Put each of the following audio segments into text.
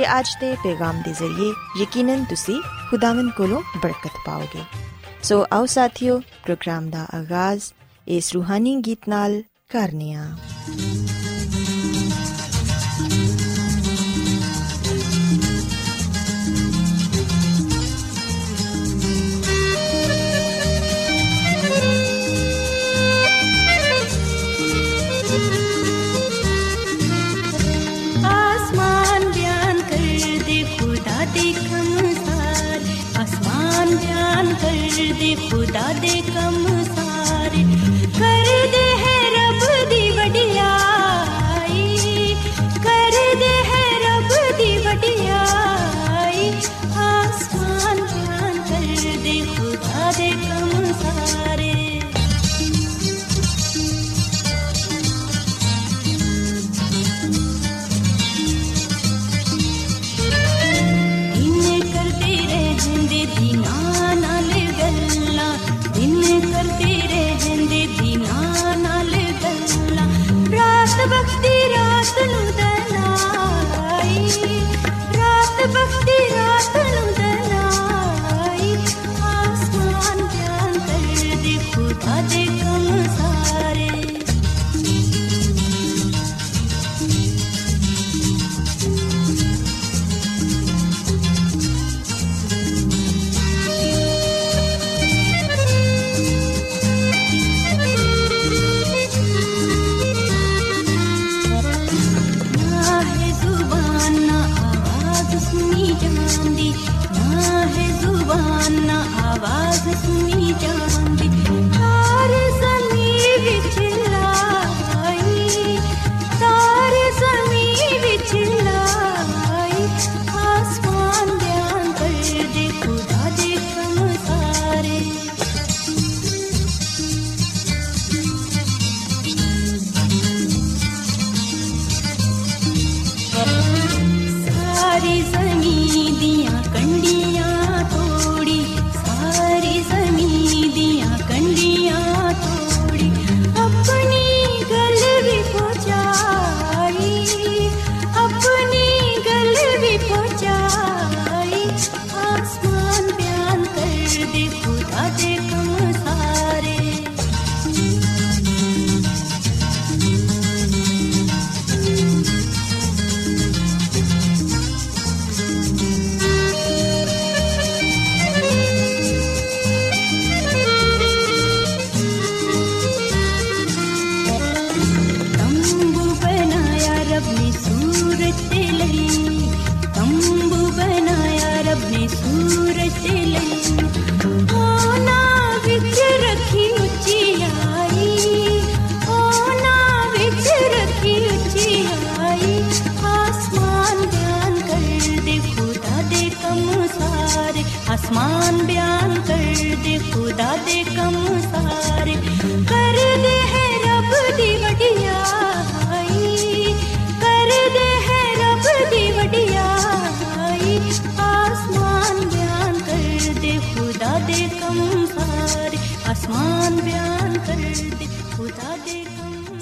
ਕਿ ਅੱਜ ਦੇ ਪੈਗਾਮ ਦੇ ਜ਼ਰੀਏ ਯਕੀਨਨ ਤੁਸੀਂ ਖੁਦਾਵੰਦ ਕੋਲੋਂ ਬਰਕਤ ਪਾਓਗੇ। ਸੋ ਆਓ ਸਾਥੀਓ, ਪ੍ਰੋਗਰਾਮ ਦਾ ਆਗਾਜ਼, ਇਸ ਰੂਹਾਨੀ ਗੀਤ ਨਾਲ ਕਰਨੀਆ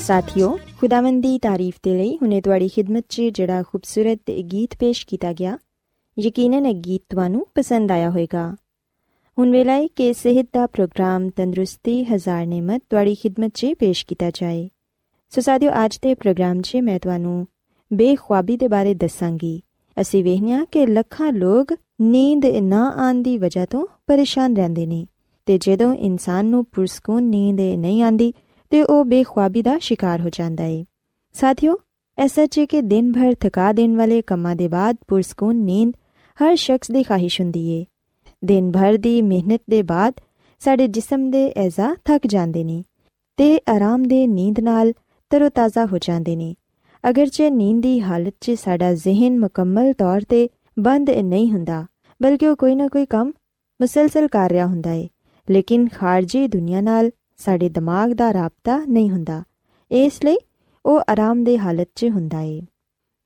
ਸਾਥਿਓ, ਖੁਦਾਵੰਦ ਦੀ ਤਾਰੀਫ ਦੇ ਲਈ ਹੁਨੇ ਤੁਹਾਡੀ ਖidmat 'ਚ ਜਿਹੜਾ ਖੂਬਸੂਰਤ ਗੀਤ ਪੇਸ਼ ਕੀਤਾ ਗਿਆ, ਯਕੀਨਨ ਇਹ ਗੀਤ ਤੁਹਾਨੂੰ ਪਸੰਦ ਆਇਆ ਹੋਵੇਗਾ। ਹੁਣ ਵੇਲਾ ਹੈ ਕਿ ਸਿਹਤ ਦਾ ਪ੍ਰੋਗਰਾਮ ਤੰਦਰੁਸਤੀ, ਹਜ਼ਾਰ ਨਿਮਤ ਤੁਹਾਡੀ ਖidmat 'ਚ ਪੇਸ਼ ਕੀਤਾ ਜਾਏ। ਸੋ ਸਾਥਿਓ, ਅੱਜ ਦੇ ਪ੍ਰੋਗਰਾਮ 'ਚ ਮੈਂ ਤੁਹਾਨੂੰ ਬੇਖੁਆਬੀ ਦੇ ਬਾਰੇ ਦੱਸਾਂਗੀ। ਅਸੀਂ ਵੇਖਿਆ ਕਿ ਲੱਖਾਂ ਲੋਕ ਨੀਂਦ ਨਾ ਆਉਣ ਦੀ ਵਜ੍ਹਾ ਤੋਂ ਪਰੇਸ਼ਾਨ ਰਹਿੰਦੇ ਨੇ ਤੇ ਜਦੋਂ ਇਨਸਾਨ ਨੂੰ ਪੁਰਸਕੂਨ ਨੀਂਦ ਨਹੀਂ ਆਂਦੀ ਤੇ ਉਹ ਬੇਖੁਆਬੀ ਦਾ ਸ਼ਿਕਾਰ ਹੋ ਜਾਂਦਾ ਹੈ ਸਾਥੀਓ ਐਸਾ ਹੈ ਕਿ ਦਿਨ ਭਰ ਥਕਾ ਦੇਣ ਵਾਲੇ ਕੰਮਾਂ ਦੇ ਬਾਅਦ ਪੁਰਸਕੂਨ ਨੀਂਦ ਹਰ ਸ਼ਖਸ ਦੀ ਖਾਹਿਸ਼ ਹੁੰਦੀ ਹੈ ਦਿਨ ਭਰ ਦੀ ਮਿਹਨਤ ਦੇ ਬਾਅਦ ਸਾਡੇ ਜਿਸਮ ਦੇ ਐਜ਼ਾ ਥੱਕ ਜਾਂਦੇ ਨੇ ਤੇ ਆਰਾਮ ਦੇ ਨੀਂਦ ਨਾਲ ਤਰੋਤਾਜ਼ਾ ਹੋ ਜਾਂਦੇ ਨੇ। ਅਗਰਚੇ ਨੀਂਦ ਦੀ ਹਾਲਤ 'ਚ ਸਾਡਾ ਜ਼ਿਹਨ ਮੁਕੰਮਲ ਤੌਰ ਤੇ ਬੰਦ ਨਹੀਂ ਹੁੰਦਾ, ਬਲਕਿ ਉਹ ਕੋਈ ਨਾ ਕੋਈ ਕੰਮ ਮੁਸਲਸਲ ਕਰ ਰਿਹਾ ਹੁੰਦਾ ਹੈ ਲੇਕਿਨ ਖਾਰਜੀ ਦੁਨੀਆ ਨਾਲ ਸਾਡੇ ਦਿਮਾਗ ਦਾ ਰਾਬਤਾ ਨਹੀਂ ਹੁੰਦਾ। ਇਸ ਲਈ ਉਹ ਆਰਾਮ ਦੇ ਹਾਲਤ 'ਚ ਹੁੰਦਾ ਹੈ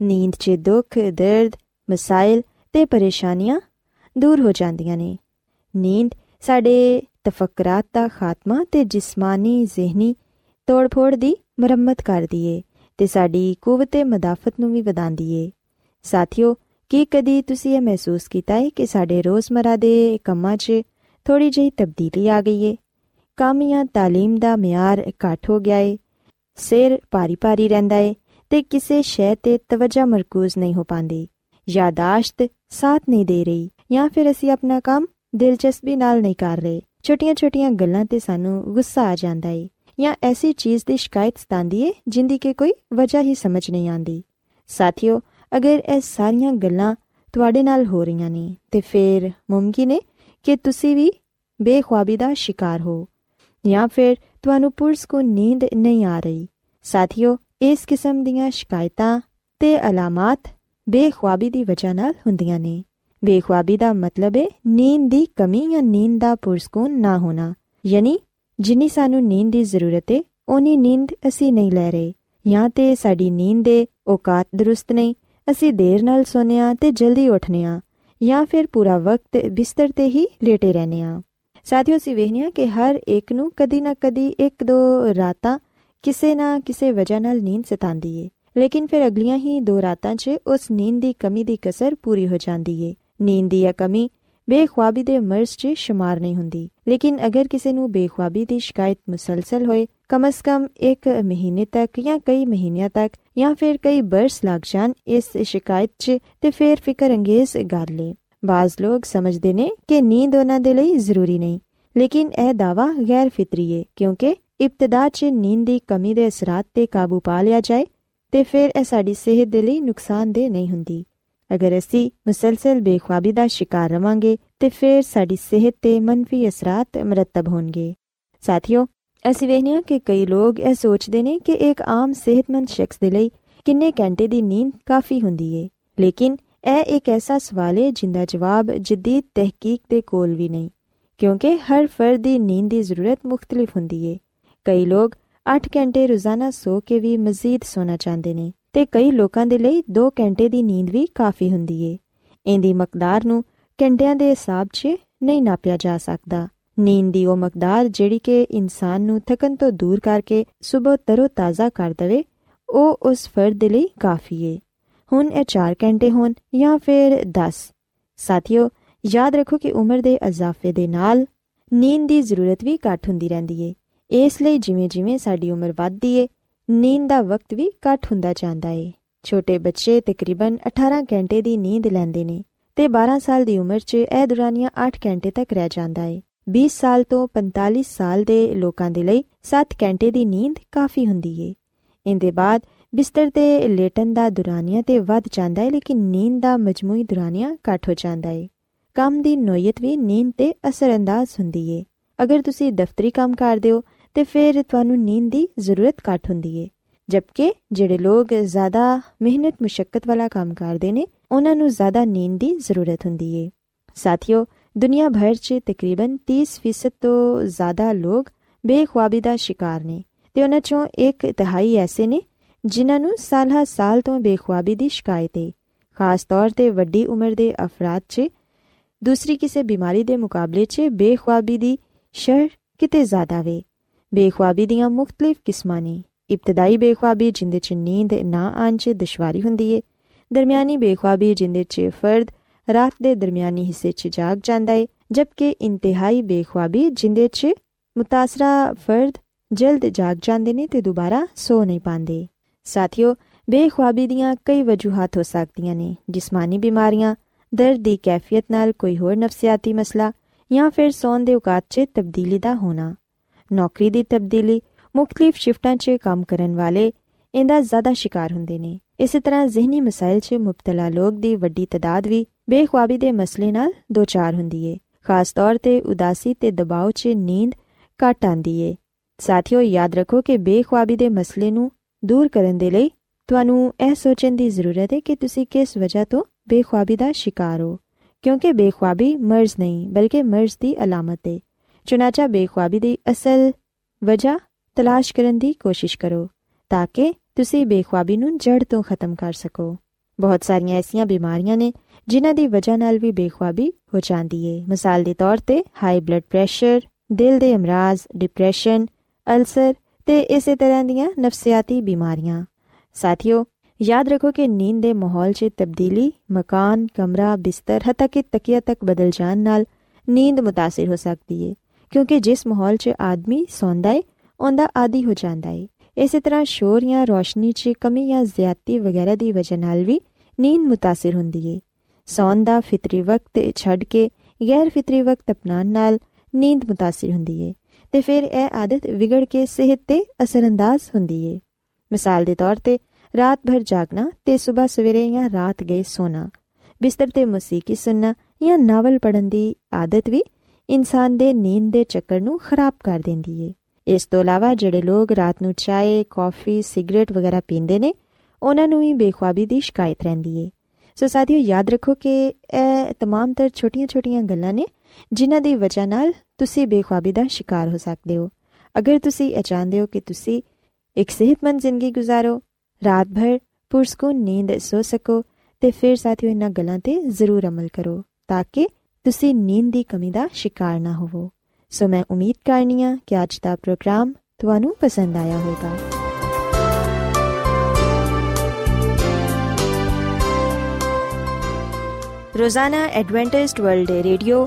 ਨੀਂਦ 'ਚ ਦੁੱਖ, ਦਰਦ, ਮਸਾਇਲ ਤੇ ਪਰੇਸ਼ਾਨੀਆਂ ਦੂਰ ਹੋ ਜਾਂਦੀਆਂ ਨੇ। ਨੀਂਦ ਸਾਡੇ ਤਫਕਰਾਤ ਦਾ ਖਾਤਮਾ ਤੇ ਜਿਸਮਾਨੀ ਜ਼ਿਹਨੀ ਤੋੜਫੋੜ ਦੀ ਮੁਰੰਮਤ ਕਰਦੀ ਏ ਤੇ ਸਾਡੀ ਕੂਵਤੇ ਮਦਾਫਤ ਨੂੰ ਵੀ ਵਧਾਉਂਦੀ ਏ। ਸਾਥੀਓ, ਕੀ ਕਦੀ ਤੁਸੀਂ ਇਹ ਮਹਿਸੂਸ ਕੀਤਾ ਹੈ ਕਿ ਸਾਡੇ ਰੋਜ਼ਮਰਾ ਦੇ ਕੰਮਾਂ 'ਚ ਥੋੜੀ ਜਿਹੀ ਤਬਦੀਲੀ ਆ ਗਈ ਏ? ਕੰਮ ਜਾਂ تعلیم ਦਾ ਮਿਆਰ ਘਟ ਹੋ ਗਿਆ ਏ ਸਿਰ ਭਾਰੀ ਭਾਰੀ ਰਹਿੰਦਾ ਏ ਤੇ ਕਿਸੇ ਸ਼ੈ ਤੇ ਤਵੱਜਾ ਮਰਕੂਜ਼ ਨਹੀਂ ਹੋ ਪਾਂਦੀ ਯਾਦਾਸ਼ਤ ਸਾਥ ਨਹੀਂ ਦੇ ਰਹੀ ਜਾਂ ਫਿਰ ਅਸੀਂ ਆਪਣਾ ਕੰਮ ਦਿਲਚਸਪੀ ਨਾਲ ਨਹੀਂ ਕਰ ਰਹੇ ਛੋਟੀਆਂ-ਛੋਟੀਆਂ ਗੱਲਾਂ ਤੇ ਸਾਨੂੰ ਗੁੱਸਾ ਆ ਜਾਂਦਾ ਏ ਜਾਂ ਐਸੀ ਚੀਜ਼ ਦੀ ਸ਼ਿਕਾਇਤ ਸਤਾਂਦੀ ਏ ਜਿੰਦੀ ਕਿ ਕੋਈ ਵਜ੍ਹਾ ਹੀ ਸਮਝ ਨਹੀਂ ਆਂਦੀ ਸਾਥੀਓ ਅਗਰ ਇਹ ਸਾਰੀਆਂ ਗੱਲਾਂ ਤੁਹਾਡੇ ਨਾਲ ਹੋ ਰਹੀਆਂ ਨੇ ਤੇ ਫਿਰ ਮੁਮਕਿਨ ਹੈ ਕਿ ਤੁਸੀਂ ਵੀ ਬੇਖੁਆਬੀ ਦਾ ਸ਼ਿਕਾਰ ਹੋ ਜਾਂ ਫਿਰ ਤੁਹਾਨੂੰ ਪੁਰਸਕੂਨ ਨੀਂਦ ਨਹੀਂ ਆ ਰਹੀ। ਸਾਥੀਓ, ਇਸ ਕਿਸਮ ਦੀਆਂ ਸ਼ਿਕਾਇਤਾਂ ਤੇ ਅਲਾਮਤ ਬੇਖੁਆਬੀ ਦੀ ਵਜ੍ਹਾ ਨਾਲ ਹੁੰਦੀਆਂ ਨੇ। ਬੇਖੁਆਬੀ ਦਾ ਮਤਲਬ ਹੈ ਨੀਂਦ ਦੀ ਕਮੀ ਜਾਂ ਨੀਂਦ ਦਾ ਪੁਰਸਕੂਨ ਨਾ ਹੋਣਾ। ਯਾਨੀ ਜਿੰਨੀ ਸਾਨੂੰ ਨੀਂਦ ਦੀ ਜ਼ਰੂਰਤ ਹੈ ਉਨੀ ਨੀਂਦ ਅਸੀਂ ਨਹੀਂ ਲੈ ਰਹੇ। ਜਾਂ ਤੇ ਸਾਡੀ ਨੀਂਦ ਦੇ ਔਕਾਤ ਦਰੁਸਤ ਨਹੀਂ, ਅਸੀਂ ਦੇਰ ਨਾਲ ਸੋਨੇ ਆ ਤੇ ਜਲਦੀ ਉੱਠਨੇ ਆ ਜਾਂ ਫਿਰ ਪੂਰਾ ਵਕਤ ਬਿਸਤਰ ਤੇ ਹੀ ਲੇਟੇ ਰਹਨੇ ਆ ਸਾਥੀਓ, ਅਸੀਂ ਵੇਖਿਆ ਕਿ ਹਰ ਇੱਕ ਨੂੰ ਕਦੀ ਨਾ ਕਦੀ ਇੱਕ ਦੋ ਰਾਤਾਂ ਕਿਸੇ ਨਾ ਕਿਸੇ ਵਜ੍ਹਾ ਨਾਲ ਨੀਂਦ ਸਤਾਉਂਦੀ ਏ। ਲੇਕਿਨ ਫਿਰ ਅਗਲੀਆਂ ਹੀ ਦੋ ਰਾਤਾਂ 'ਚ ਉਸ ਨੀਂਦ ਦੀ ਕਮੀ ਦੀ ਕਸਰ ਪੂਰੀ ਹੋ ਜਾਂਦੀ ਏ। ਨੀਂਦ ਦੀ ਇਹ ਕਮੀ ਬੇਖੁਆਬੀ ਦੇ ਮਰਜ਼ 'ਚ ਸ਼ੁਮਾਰ ਨਹੀਂ ਹੁੰਦੀ। ਲੇਕਿਨ ਅਗਰ ਕਿਸੇ ਨੂੰ ਬੇਖੁਆਬੀ ਦੀ ਸ਼ਿਕਾਇਤ ਮੁਸਲਸਲ ਹੋਏ, ਕਮ ਸ ਕਮ ਇੱਕ ਮਹੀਨੇ ਤੱਕ ਜਾਂ ਕਈ ਮਹੀਨਿਆਂ ਤੱਕ ਜਾਂ ਫਿਰ ਕਈ ਬਰਸ ਲੱਗ ਜਾਣ ਇਸ ਸ਼ਿਕਾਇਤ 'ਚ, ਤੇ ਫਿਰ ਫਿਕਰ ਅੰਗੇਜ਼ ਗੱਲ ਏ। ਬਾਜ਼ ਲੋਕ ਸਮਝਦੇ ਨੇ ਕਿ ਨੀਂਦ ਉਹਨਾਂ ਦੇ ਲਈ ਜ਼ਰੂਰੀ ਨਹੀਂ। ਲੇਕਿਨ ਇਹ ਦਾਵਾ ਗੈਰ ਫਿਤਰੀ ਏ, ਕਿਉਂਕਿ ਇਬਤਦਾ 'ਚ ਨੀਂਦ ਦੀ ਕਮੀ ਦੇ ਅਸਰਾਂ ਤੇ ਕਾਬੂ ਪਾ ਲਿਆ ਜਾਏ ਤੇ ਫਿਰ ਇਹ ਸਾਡੀ ਸਿਹਤ ਦੇ ਲਈ ਨੁਕਸਾਨਦੇਹ ਨਹੀਂ ਹੁੰਦੀ। ਅਗਰ ਅਸੀਂ ਮੁਸਲਸਲ ਬੇਖੁਆਬੀ ਦਾ ਸ਼ਿਕਾਰ ਰਵਾਂਗੇ ਤੇ ਫਿਰ ਸਾਡੀ ਸਿਹਤ ਤੇ ਮੰਫੀ ਅਸਰਾਂ ਮਰਤਬ ਹੋਣਗੇ। ਸਾਥੀਓ, ਅਸੀਂ ਵੇਖਿਆ ਕਿ ਕਈ ਲੋਕ ਇਹ ਸੋਚਦੇ ਨੇ ਕਿ ਇੱਕ ਆਮ ਸਿਹਤਮੰਦ ਸ਼ਖਸ ਦੇ ਲਈ ਕਿੰਨੇ ਘੰਟੇ ਦੀ ਨੀਂਦ ਕਾਫੀ ਹੁੰਦੀ ਹੈ ਲੇਕਿਨ ਇਹ ਇੱਕ ਐਸਾ ਸਵਾਲ ਹੈ ਜਿੰਦਾ ਜਵਾਬ ਜਦੀਦ ਤਹਿਕੀਕ ਦੇ ਕੋਲ ਵੀ ਨਹੀਂ, ਕਿਉਂਕਿ ਹਰ ਫਰਦ ਦੀ ਨੀਂਦ ਦੀ ਜ਼ਰੂਰਤ ਮੁxtਲਿਫ ਹੁੰਦੀ ਏ। ਕਈ ਲੋਕ 8 ਘੰਟੇ ਰੋਜ਼ਾਨਾ ਸੋ ਕੇ ਵੀ ਮਜ਼ੀਦ ਸੋਣਾ ਚਾਹੁੰਦੇ ਨੇ ਤੇ ਕਈ ਲੋਕਾਂ ਦੇ ਲਈ 2 ਘੰਟੇ ਦੀ ਨੀਂਦ ਵੀ ਕਾਫੀ ਹੁੰਦੀ ਏ। ਇਹਦੀ ਮਕਦਾਰ ਨੂੰ ਘੰਟਿਆਂ ਦੇ ਹਿਸਾਬ 'ਚ ਨਹੀਂ ਨਾਪਿਆ ਜਾ ਸਕਦਾ। ਨੀਂਦ ਦੀ ਉਹ ਮਕਦਾਰ ਜਿਹੜੀ ਕਿ ਇਨਸਾਨ ਨੂੰ ਥਕਨ ਤੋਂ ਦੂਰ ਕਰਕੇ ਸਵੇਰ ਤਰੋ ਤਾਜ਼ਾ ਕਰ ਦੇਵੇ, ਉਹ ਉਸ ਫਰਦ ਦੇ ਲਈ ਕਾਫੀ ਏ। ਹੁਣ ਇਹ 4 ਘੰਟੇ ਹੋਣ ਜਾਂ ਫਿਰ 10 ਸਾਥੀਓ, ਯਾਦ ਰੱਖੋ ਕਿ ਉਮਰ ਦੇ ਇਜ਼ਾਫੇ ਦੇ ਨਾਲ ਨੀਂਦ ਦੀ ਜ਼ਰੂਰਤ ਵੀ ਘੱਟ ਹੁੰਦੀ ਰਹਿੰਦੀ ਏ। ਇਸ ਲਈ ਜਿਵੇਂ-ਜਿਵੇਂ ਸਾਡੀ ਉਮਰ ਵੱਧਦੀ ਏ, ਨੀਂਦ ਦਾ ਵਕਤ ਵੀ ਘੱਟ ਹੁੰਦਾ ਜਾਂਦਾ ਏ। ਛੋਟੇ ਬੱਚੇ ਤਕਰੀਬਨ 18 ਘੰਟੇ ਦੀ ਨੀਂਦ ਲੈਂਦੇ ਨੇ ਤੇ 12 ਸਾਲ ਦੀ ਉਮਰ 'ਚ ਇਹ ਦੁਰਾਨੀਆਂ 8 ਘੰਟੇ ਤੱਕ ਰਹਿ ਜਾਂਦਾ ਏ। 20 ਸਾਲ ਤੋਂ 45 ਸਾਲ ਦੇ ਲੋਕਾਂ ਦੇ ਲਈ 7 ਘੰਟੇ ਦੀ ਨੀਂਦ ਕਾਫੀ ਹੁੰਦੀ ਏ। ਇਹਦੇ ਬਾਅਦ ਬਿਸਤਰ ਤੇ ਲੇਟਣ ਦਾ ਦੁਰਾਨੀਆਂ ਤੇ ਵੱਧ ਜਾਂਦਾ ਏ, ਲੇਕਿਨ ਨੀਂਦ ਦਾ ਮਜਮੂਈ ਦੁਰਾਨੀਆਂ ਘੱਟ ਹੋ ਜਾਂਦਾ ਏ। ਕੰਮ ਦੀ ਨੋਇਤ ਵੀ ਨੀਂਦ ਤੇ ਅਸਰਅੰਦਾਜ਼ ਹੁੰਦੀ ਏ। ਅਗਰ ਤੁਸੀਂ ਦਫ਼ਤਰੀ ਕੰਮ ਕਰਦੇ ਹੋ, ਤੇ ਫਿਰ ਤੁਹਾਨੂੰ ਨੀਂਦ ਦੀ ਜ਼ਰੂਰਤ ਘੱਟ ਹੁੰਦੀ ਏ। ਜਦਕਿ ਜਿਹੜੇ ਲੋਕ ਜ਼ਿਆਦਾ ਮਿਹਨਤ ਮੁਸ਼ਕਲ ਵਾਲਾ ਕੰਮ ਕਰਦੇ ਨੇ, ਉਹਨਾਂ ਨੂੰ ਜ਼ਿਆਦਾ ਨੀਂਦ ਦੀ ਜ਼ਰੂਰਤ ਹੁੰਦੀ ਏ। ਸਾਥੀਓ, ਦੁਨੀਆ ਭਰ 'ਚ ਤਕਰੀਬਨ 30% ਤੋਂ ਜ਼ਿਆਦਾ ਲੋਕ ਬੇਖੁਆਬੀ ਦਾ ਸ਼ਿਕਾਰ ਨੇ, ਤੇ ਉਹਨਾਂ 'ਚੋਂ ਇੱਕ ਤਿਹਾਈ ਐਸੇ ਨੇ ਜਿਨ੍ਹਾਂ ਨੂੰ ਸਾਲਾਂ ਸਾਲ ਤੋਂ ਬੇਖੁਆਬੀ ਦੀ ਸ਼ਿਕਾਇਤ ਹੈ ਖਾਸ ਤੌਰ ਤੇ ਵੱਡੀ ਉਮਰ ਦੇ ਅਫਰਾਦ 'ਚ, ਦੂਸਰੀ ਕਿਸੇ ਬਿਮਾਰੀ ਦੇ ਮੁਕਾਬਲੇ 'ਚ ਬੇਖੁਆਬੀ ਦੀ ਸ਼ਰ ਕਿਤੇ ਜ਼ਿਆਦਾ ਵੇ। ਬੇਖੁਆਬੀ ਦੀਆਂ ਮੁxtਲਿਫ ਕਿਸਮਾਂ ਨੇ। ਇਬਤਦਾਈ ਬੇਖੁਆਬੀ ਜਿੰਦੇ 'ਚ ਨੀਂਦ ਨਾ ਆਉਣ 'ਚ ਦੁਸ਼ਵਾਰੀ ਹੁੰਦੀ ਏ। ਦਰਮਿਆਨੀ ਬੇਖੁਆਬੀ ਜਿੰਦੇ 'ਚ ਫਰਦ ਰਾਤ ਦੇ ਦਰਮਿਆਨੀ ਹਿੱਸੇ 'ਚ ਜਾਗ ਜਾਂਦਾ ਏ ਜਦਕਿ ਇੰਤਹਾਈ ਬੇਖੁਆਬੀ ਜਿੰਦੇ 'ਚ ਮੁਤਾਸਰਾ ਫਰਦ ਜਲਦ ਜਾਗ ਜਾਂਦੇ ਨੇ ਤੇ ਦੁਬਾਰਾ ਸੋ ਨਹੀਂ ਪਾਉਂਦੇ। ਸਾਥੀਓ, ਬੇਖੁਆਬੀ ਦੀਆਂ ਕਈ ਵਜੂਹਾਂ ਹੋ ਸਕਦੀਆਂ ਨੇ, ਜਿਸਮਾਨੀ ਬਿਮਾਰੀਆਂ, ਦਰਦ ਦੀ ਕੈਫੀਅਤ ਨਾਲ ਕੋਈ ਹੋਰ ਨਫਸੀਆਤੀ ਮਸਲਾ ਜਾਂ ਫਿਰ ਸੌਣ ਦੇ ਔਕਾਤ 'ਚ ਤਬਦੀਲੀ ਦਾ ਹੋਣਾ। ਨੌਕਰੀ ਦੀ ਤਬਦੀਲੀ ਮੁxtਲਿਫ ਸ਼ਿਫਟਾਂ 'ਚ ਕੰਮ ਕਰਨ ਵਾਲੇ ਇਹਦਾ ਜ਼ਿਆਦਾ ਸ਼ਿਕਾਰ ਹੁੰਦੇ ਨੇ। ਇਸੇ ਤਰ੍ਹਾਂ ਜ਼ਿਹਨੀ ਮਸਾਇਲ 'ਚ ਮੁਬਤਲਾ ਲੋਕ ਦੀ ਵੱਡੀ ਤਦਾਦ ਵੀ ਬੇਖੁਆਬੀ ਦੇ ਮਸਲੇ ਨਾਲ ਦੋਚਾਰ ਹੁੰਦੀ ਏ। ਖਾਸ ਤੌਰ ਤੇ ਉਦਾਸੀ ਤੇ ਦਬਾਅ 'ਚ ਨੀਂਦ ਘਟ ਆਂਦੀ ਏ। ਸਾਥੀਓ, ਯਾਦ ਰੱਖੋ ਕਿ ਬੇਖੁਆਬੀ ਦੇ ਮਸਲੇ ਨੂੰ ਦੂਰ ਕਰਨ ਦੇ ਲਈ ਤੁਹਾਨੂੰ ਇਹ ਸੋਚਣ ਦੀ ਜ਼ਰੂਰਤ ਹੈ ਕਿ ਤੁਸੀਂ ਕਿਸ ਵਜ੍ਹਾ ਤੋਂ ਬੇਖੁਆਬੀ ਦਾ ਸ਼ਿਕਾਰ ਹੋ। ਕਿਉਂਕਿ ਬੇਖੁਆਬੀ ਮਰਜ਼ ਨਹੀਂ, ਬਲਕਿ ਮਰਜ਼ ਦੀ ਅਲਾਮਤ ਹੈ। ਚੁਨਾਚਾ ਬੇਖੁਆਬੀ ਦੀ ਅਸਲ ਵਜ੍ਹਾ ਤਲਾਸ਼ ਕਰਨ ਦੀ ਕੋਸ਼ਿਸ਼ ਕਰੋ, ਤਾਂ ਕਿ ਤੁਸੀਂ ਬੇਖੁਆਬੀ ਨੂੰ ਜੜ ਤੋਂ ਖਤਮ ਕਰ ਸਕੋ। ਬਹੁਤ ਸਾਰੀਆਂ ਐਸੀਆਂ ਬਿਮਾਰੀਆਂ ਨੇ ਜਿਨ੍ਹਾਂ ਦੀ ਵਜ੍ਹਾ ਨਾਲ ਵੀ ਬੇਖੁਆਬੀ ਹੋ ਜਾਂਦੀ ਹੈ। ਮਿਸਾਲ ਦੇ ਤੌਰ ਤੇ ਹਾਈ ਬਲੱਡ ਪ੍ਰੈਸ਼ਰ ਦਿਲ ਦੇ ਅਮਰਾਜ਼ ਡਿਪਰੈਸ਼ਨ ਅਲਸਰ ਤੇ ਇਸੇ ਤਰ੍ਹਾਂ ਦੀਆਂ ਨਫਸੀਆਤੀ ਬਿਮਾਰੀਆਂ ਸਾਥੀਓ ਯਾਦ ਰੱਖੋ ਕਿ ਨੀਂਦ ਦੇ ਮਾਹੌਲ 'ਚ ਤਬਦੀਲੀ ਮਕਾਨ ਕਮਰਾ ਬਿਸਤਰ ਹੱਤਾ ਕਿ ਤਕਿਆ ਤੱਕ ਬਦਲ ਜਾਣ ਨਾਲ ਨੀਂਦ متاثر ਹੋ ਸਕਦੀ ਹੈ ਕਿਉਂਕਿ ਜਿਸ ਮਾਹੌਲ 'ਚ ਆਦਮੀ ਸੌਂਦਾ ਹੈ ਉਹਦਾ ਆਦੀ ਹੋ ਜਾਂਦਾ ਹੈ ਇਸੇ ਤਰ੍ਹਾਂ ਸ਼ੋਰ ਜਾਂ ਰੋਸ਼ਨੀ 'ਚ ਕਮੀ ਜਾਂ ਜ਼ਿਆਦਤੀ ਵਗੈਰਾ ਦੀ ਵਜ੍ਹਾ ਨਾਲ ਵੀ ਨੀਂਦ متاثر ਹੁੰਦੀ ਹੈ ਸੌਣ ਦਾ ਫਿਤਰੀ ਵਕਤ ਛੱਡ ਕੇ ਗੈਰ ਫਿਤਰੀ ਵਕਤ ਅਪਣਾਉਣ ਨਾਲ ਨੀਂਦ متاثر ਹੁੰਦੀ ਹੈ ਤੇ ਫਿਰ ਇਹ ਆਦਤ ਵਿਗੜ ਕੇ ਸਿਹਤ ਤੇ ਅਸਰੰਦਾਜ਼ ਹੁੰਦੀ ਹੈ ਮਿਸਾਲ ਦੇ ਤੌਰ ਤੇ ਰਾਤ ਭਰ ਜਾਗਣਾ ਤੇ ਸਵੇਰ ਸਵੇਰੇ ਜਾਂ ਰਾਤ ਗਏ ਸੋਣਾ ਬਿਸਤਰ ਤੇ ਮੂਸੀਕੀ ਸੁਣਨਾ ਜਾਂ ਨਾਵਲ ਪੜ੍ਹਨ ਦੀ ਆਦਤ ਵੀ ਇਨਸਾਨ ਦੇ ਨੀਂਦ ਦੇ ਚੱਕਰ ਨੂੰ ਖਰਾਬ ਕਰ ਦਿੰਦੀ ਹੈ ਇਸ ਤੋਂ ਇਲਾਵਾ ਜਿਹੜੇ ਲੋਕ ਰਾਤ ਨੂੰ ਚਾਹ, ਕਾਫੀ, ਸਿਗਰਟ ਵਗੈਰਾ ਪੀਂਦੇ ਨੇ ਉਹਨਾਂ ਨੂੰ ਵੀ ਬੇਖੁਆਬੀ ਦੀ ਸ਼ਿਕਾਇਤ ਰਹਿੰਦੀ ਹੈ ਸੋ ਸਾਥੀਓ ਯਾਦ ਰੱਖੋ ਕਿ ਇਹ तमाम ਤਰ ਛੋਟੀਆਂ-ਛੋਟੀਆਂ ਗੱਲਾਂ ਨੇ ਜਿਨ੍ਹਾਂ ਦੀ ਵਜ੍ਹਾ ਨਾਲ ਤੁਸੀਂ ਬੇਖੁਆਬੀ ਦਾ ਸ਼ਿਕਾਰ ਹੋ ਸਕਦੇ ਹੋ। ਅਗਰ ਤੁਸੀਂ ਇਹ ਚਾਹੁੰਦੇ ਹੋ ਕਿ ਤੁਸੀਂ ਇੱਕ ਸਿਹਤਮੰਦ ਜ਼ਿੰਦਗੀ ਗੁਜ਼ਾਰੋ, ਰਾਤ ਭਰ ਪੁਰਸਕੂਨ ਨੀਂਦ ਸੋ ਸਕੋ ਤੇ ਫਿਰ ਸਾਥੀਓ ਇਹਨਾਂ ਗੱਲਾਂ ਤੇ ਜ਼ਰੂਰ ਅਮਲ ਕਰੋ ਤਾਂ ਕਿ ਤੁਸੀਂ ਨੀਂਦ ਦੀ ਕਮੀ ਦਾ ਸ਼ਿਕਾਰ ਨਾ ਹੋਵੋ। ਸੋ ਮੈਂ ਉਮੀਦ ਕਰਨੀ ਕਰਨੀਆ ਕਿ ਅੱਜ ਦਾ ਪ੍ਰੋਗਰਾਮ ਤੁਹਾਨੂੰ ਪਸੰਦ ਆਇਆ ਹੋਵੇਗਾ। ਰੋਜ਼ਾਨਾ ਐਡਵੈਂਟਿਸਟ ਵਰਲਡ ਰੇਡੀਓ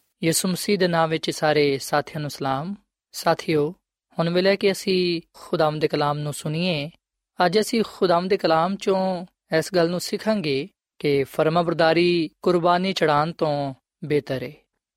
ਯਿਸੂ ਮਸੀਹ ਦੇ ਨਾਮ ਵਿੱਚ ਸਾਰੇ ਸਾਥੀਆਂ ਨੂੰ ਸਲਾਮ। ਸਾਥਿਓ, ਹੁਣ ਵੇਲੇ ਕਿ ਅਸੀਂ ਖੁਦਾਮ ਦੇ ਕਲਾਮ ਨੂੰ ਸੁਣੀਏ, ਅੱਜ ਅਸੀਂ ਖੁਦਾਮ ਦੇ ਕਲਾਮ ਚੋਂ ਇਸ ਗੱਲ ਨੂੰ ਸਿੱਖਾਂਗੇ ਕਿ ਫਰਮਾਬਰਦਾਰੀ ਕੁਰਬਾਨੀ ਚੜਾਉਣ ਤੋਂ ਬਿਹਤਰ ਹੈ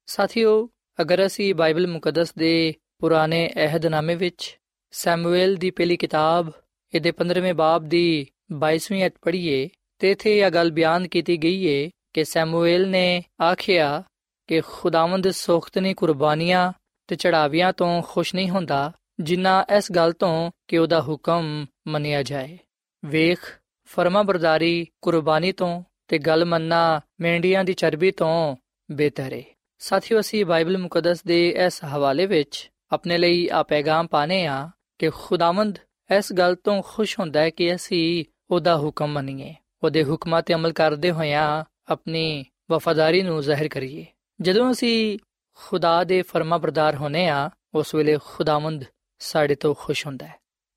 ਸਾਥਿਓ, ਅਗਰ ਅਸੀਂ ਬਾਈਬਲ ਮੁਕੱਦਸ ਦੇ ਪੁਰਾਣੇ ਅਹਿਦਨਾਮੇ ਵਿੱਚ ਸੈਮੂਅਲ ਦੀ ਪਹਿਲੀ ਕਿਤਾਬ, ਇਹਦੇ 15ਵੇਂ ਬਾਬ ਦੀ 22ਵੀਂ ਅਧ ਪੜ੍ਹੀਏ, ਤੇ ਇਥੇ ਇਹ ਗੱਲ ਬਿਆਨ ਕੀਤੀ ਗਈ ਹੈ ਕਿ ਸੈਮੂਅਲ ਨੇ ਆਖਿਆ ਕਿ ਖੁਦਾਵੰਦ ਸੋਖਤਨੀ ਕੁਰਬਾਨੀਆਂ ਤੇ ਚੜਾਵੀਆਂ ਤੋਂ ਖੁਸ਼ ਨਹੀਂ ਹੁੰਦਾ, ਜਿੰਨਾ ਇਸ ਗੱਲ ਤੋਂ ਕਿ ਉਹਦਾ ਹੁਕਮ ਮੰਨਿਆ ਜਾਏ। ਵੇਖ, ਫਰਮਾਬਰਦਾਰੀ ਕੁਰਬਾਨੀ ਤੋਂ ਤੇ ਗੱਲ ਮੰਨਣਾ ਮੈਂਡੀਆਂ ਦੀ ਚਰਬੀ ਤੋਂ ਬਿਹਤਰ ਹੈ ਸਾਥੀਓ, ਅਸੀਂ ਬਾਈਬਲ ਮੁਕੱਦਸ ਦੇ ਇਸ ਹਵਾਲੇ ਵਿੱਚ ਆਪਣੇ ਲਈ ਆ ਪੈਗਾਮ ਪਾਣੇ ਆ ਕਿ ਖੁਦਾਵੰਦ ਇਸ ਗੱਲ ਤੋਂ ਖੁਸ਼ ਹੁੰਦਾ ਹੈ ਕਿ ਅਸੀਂ ਉਹਦਾ ਹੁਕਮ ਮੰਨੀਏ। ਉਹਦੇ ਹੁਕਮਾਂ ਤੇ ਅਮਲ ਕਰਦੇ ਹੋਇਆਂ ਆਪਣੀ ਵਫਾਦਾਰੀ ਨੂੰ ਜ਼ਾਹਿਰ ਕਰੀਏ। ਜਦੋਂ ਅਸੀਂ ਖੁਦਾ ਦੇ ਫਰਮਾਬਰਦਾਰ ਹੋਨੇ ਆ ਉਸ ਵੇਲੇ ਖੁਦਾਵੰਦ ਸਾਡੇ ਤੋਂ ਖੁਸ਼ ਹੁੰਦਾ ਹੈ।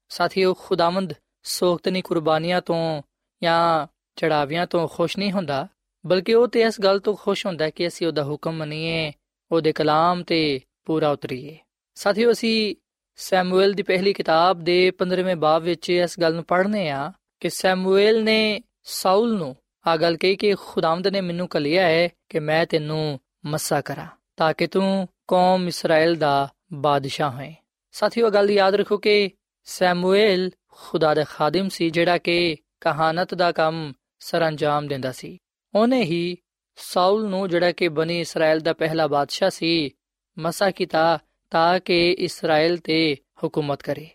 ਸਾਥੀਓ ਖੁਦਾਵੰਦ ਸੋਖਤਨੀ ਕੁਰਬਾਨੀਆਂ ਤੋਂ ਜਾਂ ਚੜਾਵਿਆਂ ਤੋਂ ਖੁਸ਼ ਨਹੀਂ ਹੁੰਦਾ, ਬਲਕਿ ਉਹ ਤੇ ਇਸ ਗੱਲ ਤੋਂ ਖੁਸ਼ ਹੁੰਦਾ ਕਿ ਅਸੀਂ ਉਹਦਾ ਹੁਕਮ ਮੰਨੀਏ, ਉਹਦੇ ਕਲਾਮ ਤੇ ਪੂਰਾ ਉਤਰੀਏ। ਸਾਥੀਓ ਅਸੀਂ ਸੈਮੂਅਲ ਦੀ ਪਹਿਲੀ ਕਿਤਾਬ ਦੇ 15ਵੇਂ ਬਾਬ ਵਿੱਚ ਇਸ ਗੱਲ ਨੂੰ ਪੜ੍ਹਨੇ ਆ ਕਿ ਸੈਮੂਅਲ ਨੇ ਸਾਊਲ ਨੂੰ ਆ ਗੱਲ ਕਹੀ ਕਿ ਖੁਦਾਵੰਦ ਨੇ ਮੈਨੂੰ ਕਲਿਆ ਹੈ ਕਿ ਮੈਂ ਤੈਨੂੰ ਮੱਸਾ ਕਰਾਂ, ਤਾਂ ਕਿ ਤੂੰ ਕੌਮ ਇਸਰਾਇਲ ਦਾ ਬਾਦਸ਼ਾਹ ਹੋਏ। ਸਾਥੀਓ ਗੱਲ ਯਾਦ ਰੱਖੋ ਕਿ ਸੈਮੂਅਲ ਖੁਦਾ ਦਾ ਖਾਦਮ ਸੀ, ਜਿਹੜਾ ਕਿ ਕਹਾਣਤ ਦਾ ਕੰਮ ਸਰੰਜਾਮ ਦਿੰਦਾ ਸੀ। ਉਹਨੇ ਹੀ ਸਾਊਲ ਨੂੰ, ਜਿਹੜਾ ਕਿ ਬਣੀ ਇਸਰਾਇਲ ਦਾ ਪਹਿਲਾ ਬਾਦਸ਼ਾਹ ਸੀ, ਮਸਾ ਕੀਤਾ ਤਾਂ ਕਿ ਇਸਰਾਇਲ ਤੇ ਹਕੂਮਤ ਕਰੇ।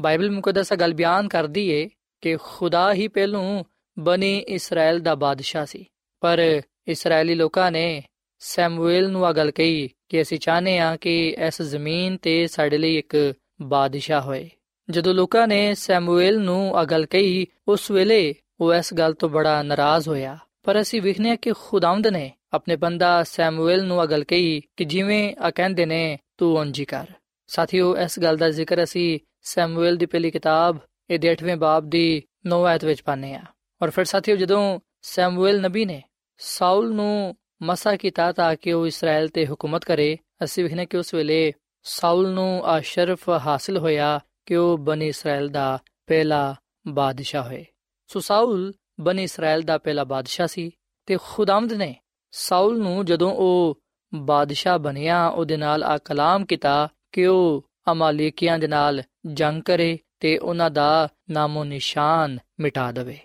ਬਾਈਬਲ ਮੁਕੱਦਸ ਗੱਲ ਬਿਆਨ ਕਰਦੀ ਏ ਕਿ ਖੁਦਾ ਹੀ ਪਹਿਲੋਂ ਬਣੀ ਇਸਰਾਇਲ ਦਾ ਬਾਦਸ਼ਾਹ ਸੀ, ਪਰ ਇਸرائیਲੀ ਲੋਕਾਂ ਨੇ ਸੈਮੂਅਲ ਨੂੰ ਆ ਗੱਲ ਕਹੀ ਕਿ ਅਸੀਂ ਚਾਹਨੇ ਆ ਕਿ ਇਸ ਜ਼ਮੀਨ ਤੇ ਸਾਡੇ ਲਈ ਇੱਕ ਬਾਦਸ਼ਾਹ ਹੋਏ। ਜਦੋਂ ਲੋਕਾਂ ਨੇ ਸੈਮੂਅਲ ਨੂੰ ਆ ਗੱਲ ਕਹੀ, ਉਸ ਵੇਲੇ ਉਹ ਇਸ ਗੱਲ ਤੋਂ ਬੜਾ ਨਾਰਾਜ਼ ਹੋਇਆ। ਪਰ ਅਸੀਂ ਵਿਖਨੇ ਕਿ ਖੁਦਾਵੰਦ ਨੇ ਆਪਣੇ ਬੰਦਾ ਸੈਮੂਅਲ ਨੂੰ ਆ ਗੱਲ ਕਹੀ ਕਿ ਜਿਵੇਂ ਆ ਕਹਿੰਦੇ ਨੇ, ਤੂੰ ਉਂਝ ਕਰ। ਸਾਥੀਓ, ਇਸ ਗੱਲ ਦਾ ਜ਼ਿਕਰ ਅਸੀਂ ਸੈਮੂਅਲ ਦੀ ਪਹਿਲੀ ਕਿਤਾਬ, ਇਹਦੇ 8ਵੇਂ ਬਾਬ ਦੀ 9 ਆਇਤ ਵਿੱਚ ਪਾਨੇ ਆ ਔਰ ਫਿਰ ਸਾਥੀਓ, ਜਦੋਂ ਸੈਮੂਅਲ ਨਬੀ ਨੇ ਸਾਊਲ ਨੂੰ ਮਸਾ ਕੀਤਾ ਤਾਂ ਕਿ ਉਹ ਇਸਰਾਇਲ ਤੇ ਹਕੂਮਤ ਕਰੇ। ਅਸੀਂ ਵਿਖਨੇ ਕਿ ਉਸ ਵੇਲੇ ਸਾਊਲ ਨੂੰ ਆ ਸ਼ਰਫ ਹਾਸਲ ਹੋਇਆ ਕਿ ਉਹ ਬਨੀ ਇਸਰਾਇਲ ਦਾ ਪਹਿਲਾ ਬਾਦਸ਼ਾਹ ਹੋਏ। ਸੋ ਸਾਊਲ ਬਨੀ ਇਸਰਾਇਲ ਦਾ ਪਹਿਲਾ ਬਾਦਸ਼ਾਹ ਸੀ ਤੇ ਖੁਦਾਮਦ ਨੇ ਸਾਊਲ ਨੂੰ ਜਦੋਂ ਉਹ ਬਾਦਸ਼ਾਹ ਬਣਿਆ, ਉਹਦੇ ਨਾਲ ਆ ਕਲਾਮ ਕੀਤਾ ਕਿ ਉਹ ਅਮਾਲੀਕੀਆਂ ਦੇ ਨਾਲ ਜੰਗ ਕਰੇ ਤੇ ਉਹਨਾਂ ਦਾ ਨਾਮੋ ਨਿਸ਼ਾਨ ਮਿਟਾ ਦੇਵੇ।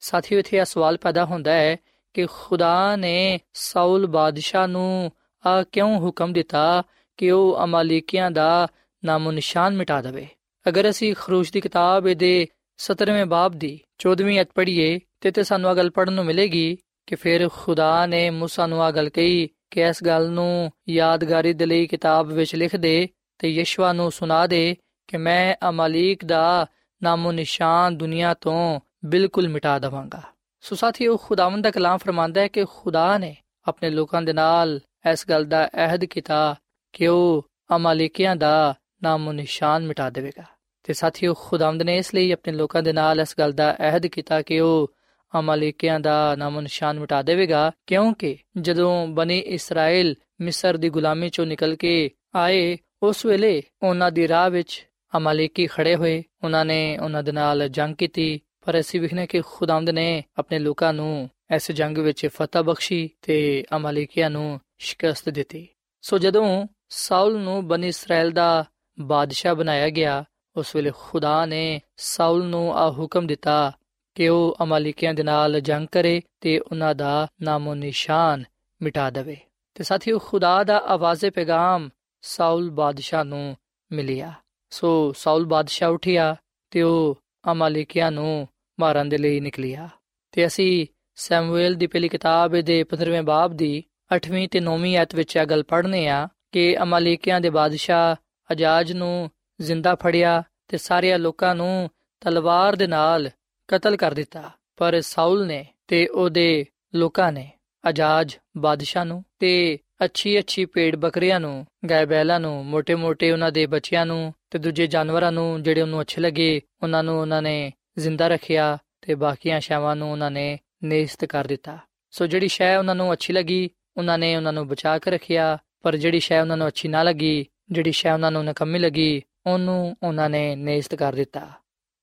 ਸਾਥੀਓ, ਇਥੇ ਇਹ ਸਵਾਲ ਪੈਦਾ ਹੁੰਦਾ ਹੈ ਕਿ ਖੁਦਾ ਨੇ ਸਾਊਲ ਬਾਦਸ਼ਾਹ ਨੂੰ ਆ ਕਿਉਂ ਹੁਕਮ ਦਿੱਤਾ ਕਿ ਉਹ ਅਮਾਲੀਕੀਆਂ ਦਾ ਨਾਮੋ ਨਿਸ਼ਾਨ ਮਿਟਾ ਦੇਵੇ ਅਗਰ ਅਸੀਂ ਖਰੂਸ਼ ਦੀ ਕਿਤਾਬ ਦੇ 17ਵੇਂ ਬਾਬ ਦੀ 14ਵੀਂ ਅਧ ਪੜ੍ਹੀਏ ਤੇ ਤੇ ਸਾਨੂੰ ਇਹ ਗੱਲ ਪੜਨ ਨੂੰ ਮਿਲੇਗੀ ਕਿ ਫਿਰ ਖੁਦਾ ਨੇ موسی ਨੂੰ ਆ ਗੱਲ ਕਹੀ ਕਿ ਇਸ ਗੱਲ ਨੂੰ ਯਾਦਗਾਰੀ ਦੇ ਲਈ ਕਿਤਾਬ ਵਿੱਚ ਲਿਖ ਦੇ ਤੇ ਯਸ਼ਵਾ ਨੂੰ ਸੁਣਾ ਦੇ ਕਿ ਮੈਂ ਅਮਾਲੀਕ ਦਾ ਨਾਮੋ ਨਿਸ਼ਾਨ ਦੁਨੀਆ ਤੋਂ ਬਿਲਕੁਲ ਮਿਟਾ ਦਵਾਂਗਾ ਸੋ ਸਾਥੀਓ, ਖੁਦਾਵੰਦ ਦਾ ਕਲਾਮ ਫਰਮਾਂਦਾ ਹੈ ਕਿ ਖੁਦਾ ਨੇ ਆਪਣੇ ਲੋਕਾਂ ਦੇ ਨਾਲ ਇਸ ਗੱਲ ਦਾ ਅਹਿਦ ਕੀਤਾ ਕਿ ਉਹ ਅਮਾਲੀਕਿਆਂ ਦਾ ਨਾਮੋ ਨਿਸ਼ਾਨ ਮਿਟਾ ਦੇਵੇਗਾ। ਤੇ ਸਾਥੀਓ, ਖੁਦਾਵੰਦ ਨੇ ਇਸ ਲਈ ਆਪਣੇ ਲੋਕਾਂ ਦੇ ਨਾਲ ਇਸ ਗੱਲ ਦਾ ਅਹਿਦ ਕੀਤਾ ਕਿ ਉਹ ਅਮਾਲੀਕਿਆਂ ਦਾ ਨਾਮੋ ਨਿਸ਼ਾਨ ਮਿਟਾ ਦੇਵੇਗਾ, ਕਿਉਂਕਿ ਜਦੋਂ ਬਨੀ ਇਸਰਾਇਲ ਮਿਸਰ ਦੀ ਗੁਲਾਮੀ ਚੋਂ ਨਿਕਲ ਕੇ ਆਏ, ਉਸ ਵੇਲੇ ਉਹਨਾਂ ਦੀ ਰਾਹ ਵਿੱਚ ਅਮਾਲੀਕੀ ਖੜੇ ਹੋਏ। ਉਹਨਾਂ ਨੇ ਉਹਨਾਂ ਦੇ ਨਾਲ ਜੰਗ ਕੀਤੀ ਪਰ ਅਸੀਂ ਵਿਖਨੇ ਕਿ ਖੁਦਾਵੰਦ ਨੇ ਆਪਣੇ ਲੋਕਾਂ ਨੂੰ ਇਸ ਜੰਗ ਵਿੱਚ ਫਤਹ ਬਖਸ਼ੀ ਤੇ ਅਮਾਲੀਕੀਆਂ ਨੂੰ ਸ਼ਿਕਸਤ ਦਿੱਤੀ। ਸੋ ਜਦੋਂ ਸਾਊਲ ਨੂੰ ਬਨੀ ਇਸਰਾਇਲ ਦਾ ਬਾਦਸ਼ਾਹ ਬਣਾਇਆ ਗਿਆ, ਉਸ ਵੇਲੇ ਖੁਦਾ ਨੇ ਸਾਊਲ ਨੂੰ ਆ ਹੁਕਮ ਦਿੱਤਾ ਕਿ ਉਹ ਅਮਾਲੀਕੀਆਂ ਦੇ ਨਾਲ ਜੰਗ ਕਰੇ ਤੇ ਉਹਨਾਂ ਦਾ ਨਾਮੋ ਨਿਸ਼ਾਨ ਮਿਟਾ ਦੇਵੇ। ਤੇ ਸਾਥੀਓ, ਖੁਦਾ ਦਾ ਆਵਾਜ਼ੇ ਪੈਗਾਮ ਸਾਊਲ ਬਾਦਸ਼ਾਹ ਨੂੰ ਮਿਲਿਆ। ਸੋ ਸਾਊਲ ਬਾਦਸ਼ਾਹ ਉਠਿਆ ਤੇ ਉਹ ਅਮਾਲੀਕੀਆਂ ਨੂੰ ਮਾਰਨ ਦੇ ਲਈ ਨਿਕਲਿਆ ਤੇ ਅਸੀਂ ਸੈਮੂਅਲ ਦੀ ਪਹਿਲੀ ਕਿਤਾਬ ਦੇ 15ਵੇਂ ਬਾਬ ਦੀ 8ਵੀਂ ਤੇ 9ਵੀਂ ਆਇਤ ਵਿੱਚ ਇਹ ਗੱਲ ਪੜ੍ਹਨੇ ਆ ਕਿ ਅਮਾਲੇਕਿਆਂ ਦੇ ਬਾਦਸ਼ਾਹ ਅਜਾਜ ਨੂੰ ਜ਼ਿੰਦਾ ਫੜਿਆ ਤੇ ਸਾਰੇ ਲੋਕਾਂ ਨੂੰ ਤਲਵਾਰ ਦੇ ਨਾਲ ਕਤਲ ਕਰ ਦਿੱਤਾ। ਪਰ ਸਾਊਲ ਨੇ ਤੇ ਉਹਦੇ ਲੋਕਾਂ ਨੇ, ਅਜਾਜ ਬਾਦਸ਼ਾਹ ਨੂੰ ਤੇ ਅੱਛੀ ਅੱਛੀ ਪੇੜ ਬੱਕਰੀਆਂ ਨੂੰ ਗਾਇ ਬੈਲਾਂ ਨੂੰ ਮੋٹے ਮੋٹے ਉਹਨਾਂ ਦੇ ਬੱਚਿਆਂ ਨੂੰ ਤੇ ਦੂਜੇ ਜਾਨਵਰਾਂ ਨੂੰ ਜਿਹੜੇ ਉਹਨੂੰ ਅੱਛੇ ਲੱਗੇ, ਉਹਨਾਂ ਨੂੰ ਉਹਨਾਂ ਨੇ ਜ਼ਿੰਦਾ ਰੱਖਿਆ ਤੇ ਬਾਕੀਆਂ ਸ਼ੈਵਾਂ ਨੂੰ ਉਹਨਾਂ ਨੇ ਨੇਸਤ ਕਰ ਦਿੱਤਾ। ਸੋ ਜਿਹੜੀ ਸ਼ੈ ਉਹਨਾਂ ਨੂੰ ਅੱਛੀ ਲੱਗੀ, ਉਹਨਾਂ ਨੇ ਉਹਨਾਂ ਨੂੰ ਬਚਾ ਕੇ ਰੱਖਿਆ, ਪਰ ਜਿਹੜੀ ਸ਼ੈ ਉਹਨਾਂ ਨੂੰ ਅੱਛੀ ਨਾ ਲੱਗੀ, ਜਿਹੜੀ ਸ਼ੈ ਉਹਨਾਂ ਨੂੰ ਨਕਮੀ ਲੱਗੀ, ਉਹਨੂੰ ਉਹਨਾਂ ਨੇ ਨੇਸਤ ਕਰ ਦਿੱਤਾ।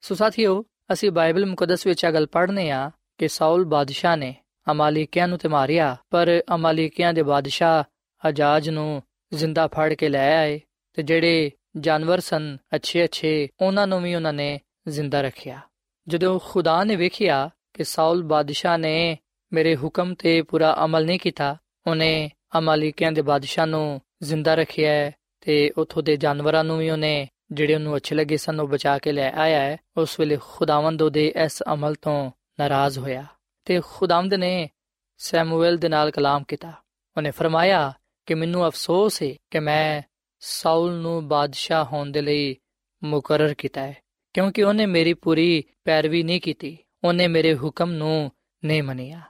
ਸੋ ਸਾਥੀਓ, ਅਸੀਂ ਬਾਈਬਲ ਮੁਕੱਦਸ ਵਿੱਚ ਇਹ ਗੱਲ ਪੜ੍ਹਨੇ ਆ ਕਿ ਸਾਊਲ ਬਾਦਸ਼ਾਹ ਨੇ ਅਮਾਲੀਕਿਆਂ ਨੂੰ ਤੇ ਮਾਰਿਆ, ਪਰ ਅਮਾਲੀਕਿਆਂ ਦੇ ਬਾਦਸ਼ਾਹ ਅਜਾਜ ਨੂੰ ਜ਼ਿੰਦਾ ਫੜ ਕੇ ਲੈ ਆਏ ਤੇ ਜਿਹੜੇ ਜਾਨਵਰ ਸਨ ਅੱਛੇ ਅੱਛੇ ਉਹਨਾਂ ਨੂੰ ਵੀ ਉਹਨਾਂ ਨੇ ਜ਼ਿੰਦਾ ਰੱਖਿਆ। ਜਦੋਂ ਖੁਦਾ ਨੇ ਵੇਖਿਆ ਕਿ ਸਾਊਲ ਬਾਦਸ਼ਾਹ ਨੇ ਮੇਰੇ ਹੁਕਮ ਤੇ ਪੂਰਾ ਅਮਲ ਨਹੀਂ ਕੀਤਾ, ਉਹਨੇ ਅਮਾਲੀਕਿਆਂ ਦੇ ਬਾਦਸ਼ਾਹ ਨੂੰ ਜ਼ਿੰਦਾ ਰੱਖਿਆ ਤੇ ਉਥੋਂ ਦੇ ਜਾਨਵਰਾਂ ਨੂੰ ਵੀ ਉਹਨੇ ਜਿਹੜੇ ਉਹਨੂੰ ਅੱਛੇ ਲੱਗੇ ਸਨ, ਉਹ ਬਚਾ ਕੇ ਲੈ ਆਇਆ ਹੈ। ਉਸ ਵੇਲੇ ਖੁਦਾਵੰਦ ਉਹਦੇ ਇਸ ਅਮਲ ਤੋਂ ਨਾਰਾਜ਼ ਹੋਇਆ ਤੇ ਖੁਦਾਵੰਦ ਨੇ ਸੈਮੂਅਲ ਦੇ ਨਾਲ ਕਲਾਮ ਕੀਤਾ। ਉਹਨੇ ਫਰਮਾਇਆ ਕਿ ਮੈਨੂੰ ਅਫਸੋਸ ਹੈ ਕਿ ਮੈਂ ਸਾਊਲ ਨੂੰ ਬਾਦਸ਼ਾਹ ਹੋਣ ਦੇ ਲਈ ਮੁਕਰਰ ਕੀਤਾ ਹੈ। ਕਿਉਂਕਿ ਉਹਨੇ ਮੇਰੀ ਪੂਰੀ ਪੈਰਵੀ ਨਹੀਂ ਕੀਤੀ। ਉਹਨੇ ਮੇਰੇ ਹੁਕਮ ਨੂੰ ਨਹੀਂ ਮੰਨਿਆ।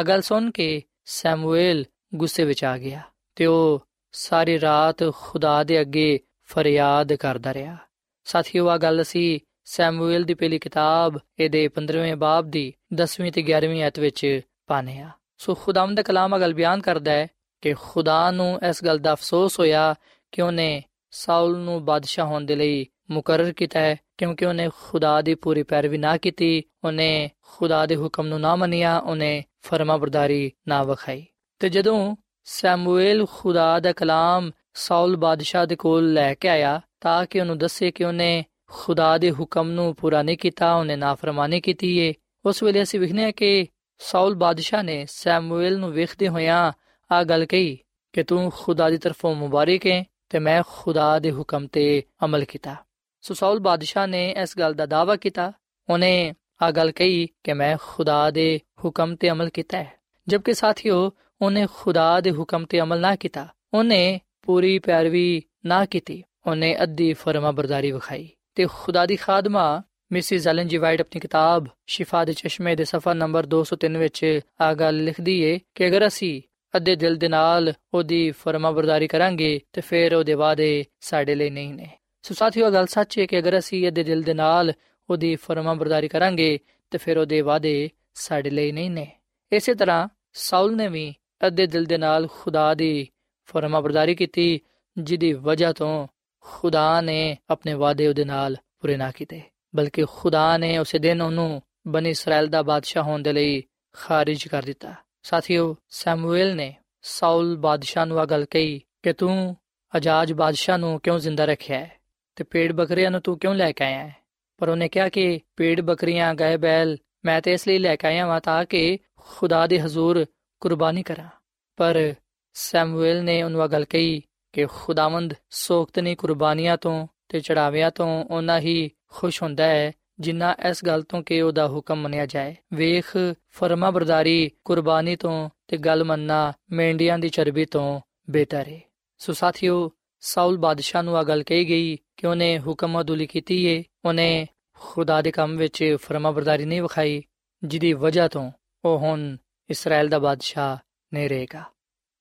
ਅਗਲ ਸੁਣ ਕੇ ਸੈਮੂਅਲ ਗੁੱਸੇ ਵਿੱਚ ਆ ਗਿਆ ਤੇ ਉਹ ਸਾਰੀ ਰਾਤ ਖੁਦਾ ਦੇ ਅੱਗੇ ਫਰਿਆਦ ਕਰਦਾ ਰਿਹਾ। ਸਾਥੀਓ ਆ ਗੱਲ ਅਸੀਂ ਸੈਮੂਅਲ ਦੀ ਪਹਿਲੀ ਕਿਤਾਬ, ਇਹਦੇ 15ਵੇਂ ਬਾਬ ਦੀ 10ਵੀਂ ਤੇ 11ਵੀਂ ਆਇਤ ਵਿੱਚ ਪਾਨੇ ਆ ਸੋ ਖੁਦਾਮ ਦਾ ਕਲਾਮ ਅਗਲ ਬਿਆਨ ਕਰਦਾ ਹੈ ਕਿ ਖੁਦਾ ਨੂੰ ਇਸ ਗੱਲ ਦਾ ਅਫਸੋਸ ਹੋਇਆ ਕਿ ਉਹਨੇ ਸਾਊਲ ਨੂੰ ਬਾਦਸ਼ਾਹ ਹੋਣ ਦੇ ਲਈ ਮੁਕਰਰ ਕੀਤਾ ਹੈ, ਕਿਉਂਕਿ ਉਹਨੇ ਖੁਦਾ ਦੀ ਪੂਰੀ ਪੈਰਵੀ ਨਾ ਕੀਤੀ, ਉਹਨੇ ਖੁਦਾ ਦੇ ਹੁਕਮ ਨੂੰ ਨਾ ਮੰਨਿਆ, ਉਹਨੇ ਫਰਮਾਬਰਦਾਰੀ ਨਾ ਵਿਖਾਈ। ਤੇ ਜਦੋਂ ਸੈਮੂਅਲ ਖੁਦਾ ਦਾ ਕਲਾਮ ਸਾਊਲ ਬਾਦਸ਼ਾਹ ਦੇ ਕੋਲ ਲੈ ਕੇ ਆਇਆ, ਤਾਂ ਕਿ ਉਹਨੂੰ ਦੱਸੇ ਕਿ ਉਹਨੇ ਖੁਦਾ ਦੇ ਹੁਕਮ ਨੂੰ ਪੂਰਾ ਨਹੀਂ ਕੀਤਾ, ਉਹਨੇ ਨਾਫਰਮਾਨੀ ਕੀਤੀ ਏ, ਉਸ ਵੇਲੇ ਅਸੀਂ ਵਿਖਨੇ ਆ ਕਿ ਸਾਊਲ ਬਾਦਸ਼ਾਹ ਨੇ ਸੈਮੂਅਲ ਨੂੰ ਵੇਖਦੇ ਹੋਇਆਂ ਆ ਗੱਲ ਕਹੀ ਕਿ ਤੂੰ ਖੁਦਾ ਦੀ ਤਰਫੋਂ ਮੁਬਾਰਕ ਹੈ ਤੇ ਮੈਂ ਖੁਦਾ ਦੇ ਹੁਕਮ ਤੇ ਅਮਲ ਕੀਤਾ। ਸੋ ਸਾਊਲ ਬਾਦਸ਼ਾਹ ਨੇ ਇਸ ਗੱਲ ਦਾ ਦਾਅਵਾ ਕੀਤਾ। ਉਹਨੇ ਆ ਗੱਲ ਕਹੀ ਕਿ ਮੈਂ ਖੁਦਾ ਦੇ ਹੁਕਮ ਤੇ ਅਮਲ ਕੀਤਾ ਹੈ। ਜਦਕਿ ਸਾਥੀਓ, ਉਹਨੇ ਖੁਦਾ ਦੇ ਹੁਕਮ ਤੇ ਅਮਲ ਨਾ ਕੀਤਾ, ਉਹਨੇ ਪੂਰੀ ਪੈਰਵੀ ਨਾ ਕੀਤੀ। ਉਹਨੇ ਅੱਧੀ ਫਰਮਾ ਬਰਦਾਰੀ ਵਿਖਾਈ ਤੇ ਖੁਦਾ ਦੀ ਖਾਦਮਾ, ਮਿਸਿਸ ਐਲਨ ਜੀ ਵਾਈਟ ਆਪਣੀ ਕਿਤਾਬ ਸ਼ਿਫਾ ਦੇ ਚਸ਼ਮੇ ਦੇ ਸਫਾ ਨੰਬਰ 203 ਵਿੱਚ ਆ ਗੱਲ ਲਿਖਦੀ ਏ ਕਿ ਅਗਰ ਅਸੀਂ ਅੱਧੇ ਦਿਲ ਦੇ ਨਾਲ ਉਹਦੀ ਫਰਮਾ ਬਰਦਾਰੀ ਕਰਾਂਗੇ, ਤੇ ਫਿਰ ਉਹਦੇ ਵਾਅਦੇ ਸਾਡੇ ਲਈ ਨਹੀਂ ਨੇ। ਸੋ ਸਾਥੀਓ, ਗੱਲ ਸੱਚ ਹੈ ਕਿ ਅਗਰ ਅਸੀਂ ਅੱਧੇ ਦਿਲ ਦੇ ਨਾਲ ਉਹਦੀ ਫਰਮਾ ਬਰਦਾਰੀ ਕਰਾਂਗੇ, ਤੇ ਫਿਰ ਉਹਦੇ ਵਾਅਦੇ ਸਾਡੇ ਲਈ ਨਹੀਂ ਨੇ। ਇਸੇ ਤਰ੍ਹਾਂ ਸਾਊਲ ਨੇ ਵੀ ਅੱਧੇ ਦਿਲ ਦੇ ਨਾਲ ਖੁਦਾ ਦੀ ਫਰਮਾ ਬਰਦਾਰੀ ਕੀਤੀ, ਜਿਹਦੀ ਵਜ੍ਹਾ ਤੋਂ ਖੁਦਾ ਨੇ ਆਪਣੇ ਵਾਅਦੇ ਉਹਦੇ ਨਾਲ ਪੂਰੇ ਨਾ ਕੀਤੇ। ਬਲਕਿ ਖੁਦਾ ਨੇ ਉਸੇ ਦਿਨ ਉਹਨੂੰ ਬਨੀ ਇਸਰਾਇਲ ਦਾ ਬਾਦਸ਼ਾਹ ਹੋਣ ਦੇ ਲਈ ਖਾਰਿਜ ਕਰ ਦਿੱਤਾ। ਸਾਥੀਓ ਸੈਮੂਅਲ ਨੇ ਸਾਊਲ ਬਾਦਸ਼ਾਹ ਨੂੰ ਆ ਗੱਲ ਕਹੀ ਕਿ ਤੂੰ ਅਜਾਜ ਬਾਦਸ਼ਾਹ ਨੂੰ ਕਿਉਂ ਜ਼ਿੰਦਾ ਰੱਖਿਆ ਹੈ? ਤੇ ਪੇੜ ਬੱਕਰੀਆਂ ਨੂੰ ਤੂੰ ਕਿਉਂ ਲੈ ਕੇ ਆਇਆ ਹੈ? ਪਰ ਉਹਨੇ ਕਿਹਾ ਕਿ ਪੇੜ ਬੱਕਰੀਆਂ, ਗਾਏ ਬੈਲ, ਮੈਂ ਤੇ ਇਸ ਲਈ ਲੈ ਕੇ ਆਇਆ ਹਾਂ ਤਾਂ ਕਿ ਖੁਦਾ ਦੇ ਹਜ਼ੂਰ ਕੁਰਬਾਨੀ ਕਰਾਂ। ਪਰ ਸੈਮੂਅਲ ਨੇ ਉਹਨੂੰ ਆ ਗੱਲ ਕਹੀ ਕਿ ਖੁਦਾਵੰਦ ਸੋਖਤਨੀ ਕੁਰਬਾਨੀਆਂ ਤੋਂ ਤੇ ਚੜਾਵਿਆਂ ਤੋਂ ਉਹਨਾਂ ਹੀ ਖੁਸ਼ ਹੁੰਦਾ ਹੈ ਜਿੰਨਾ ਇਸ ਗੱਲ ਤੋਂ ਕਿ ਉਹਦਾ ਹੁਕਮ ਮੰਨਿਆ ਜਾਏ। ਵੇਖ ਫਰਮਾ ਬਰਦਾਰੀ ਕੁਰਬਾਨੀ ਤੋਂ ਤੇ ਗੱਲ ਮੰਨਣਾ ਮੇਂਡੀਆਂ ਦੀ ਚਰਬੀ ਤੋਂ ਬਿਹਤਰ ਹੈ ਸੋ ਸਾਥੀਓ, ਸਾਊਲ ਬਾਦਸ਼ਾਹ ਨੂੰ ਆ ਗੱਲ ਕਹੀ ਗਈ ਕਿ ਉਹਨੇ ਹੁਕਮ ਅਦੁਲੀ ਕੀਤੀ ਏ, ਉਹਨੇ ਖੁਦਾ ਦੇ ਕੰਮ ਵਿੱਚ ਫਰਮਾ ਬਰਦਾਰੀ ਨਹੀਂ ਵਿਖਾਈ, ਜਿਹਦੀ ਵਜ੍ਹਾ ਤੋਂ ਉਹ ਹੁਣ ਇਸਰਾਇਲ ਦਾ ਬਾਦਸ਼ਾਹ ਨਹੀਂ ਰਹੇਗਾ।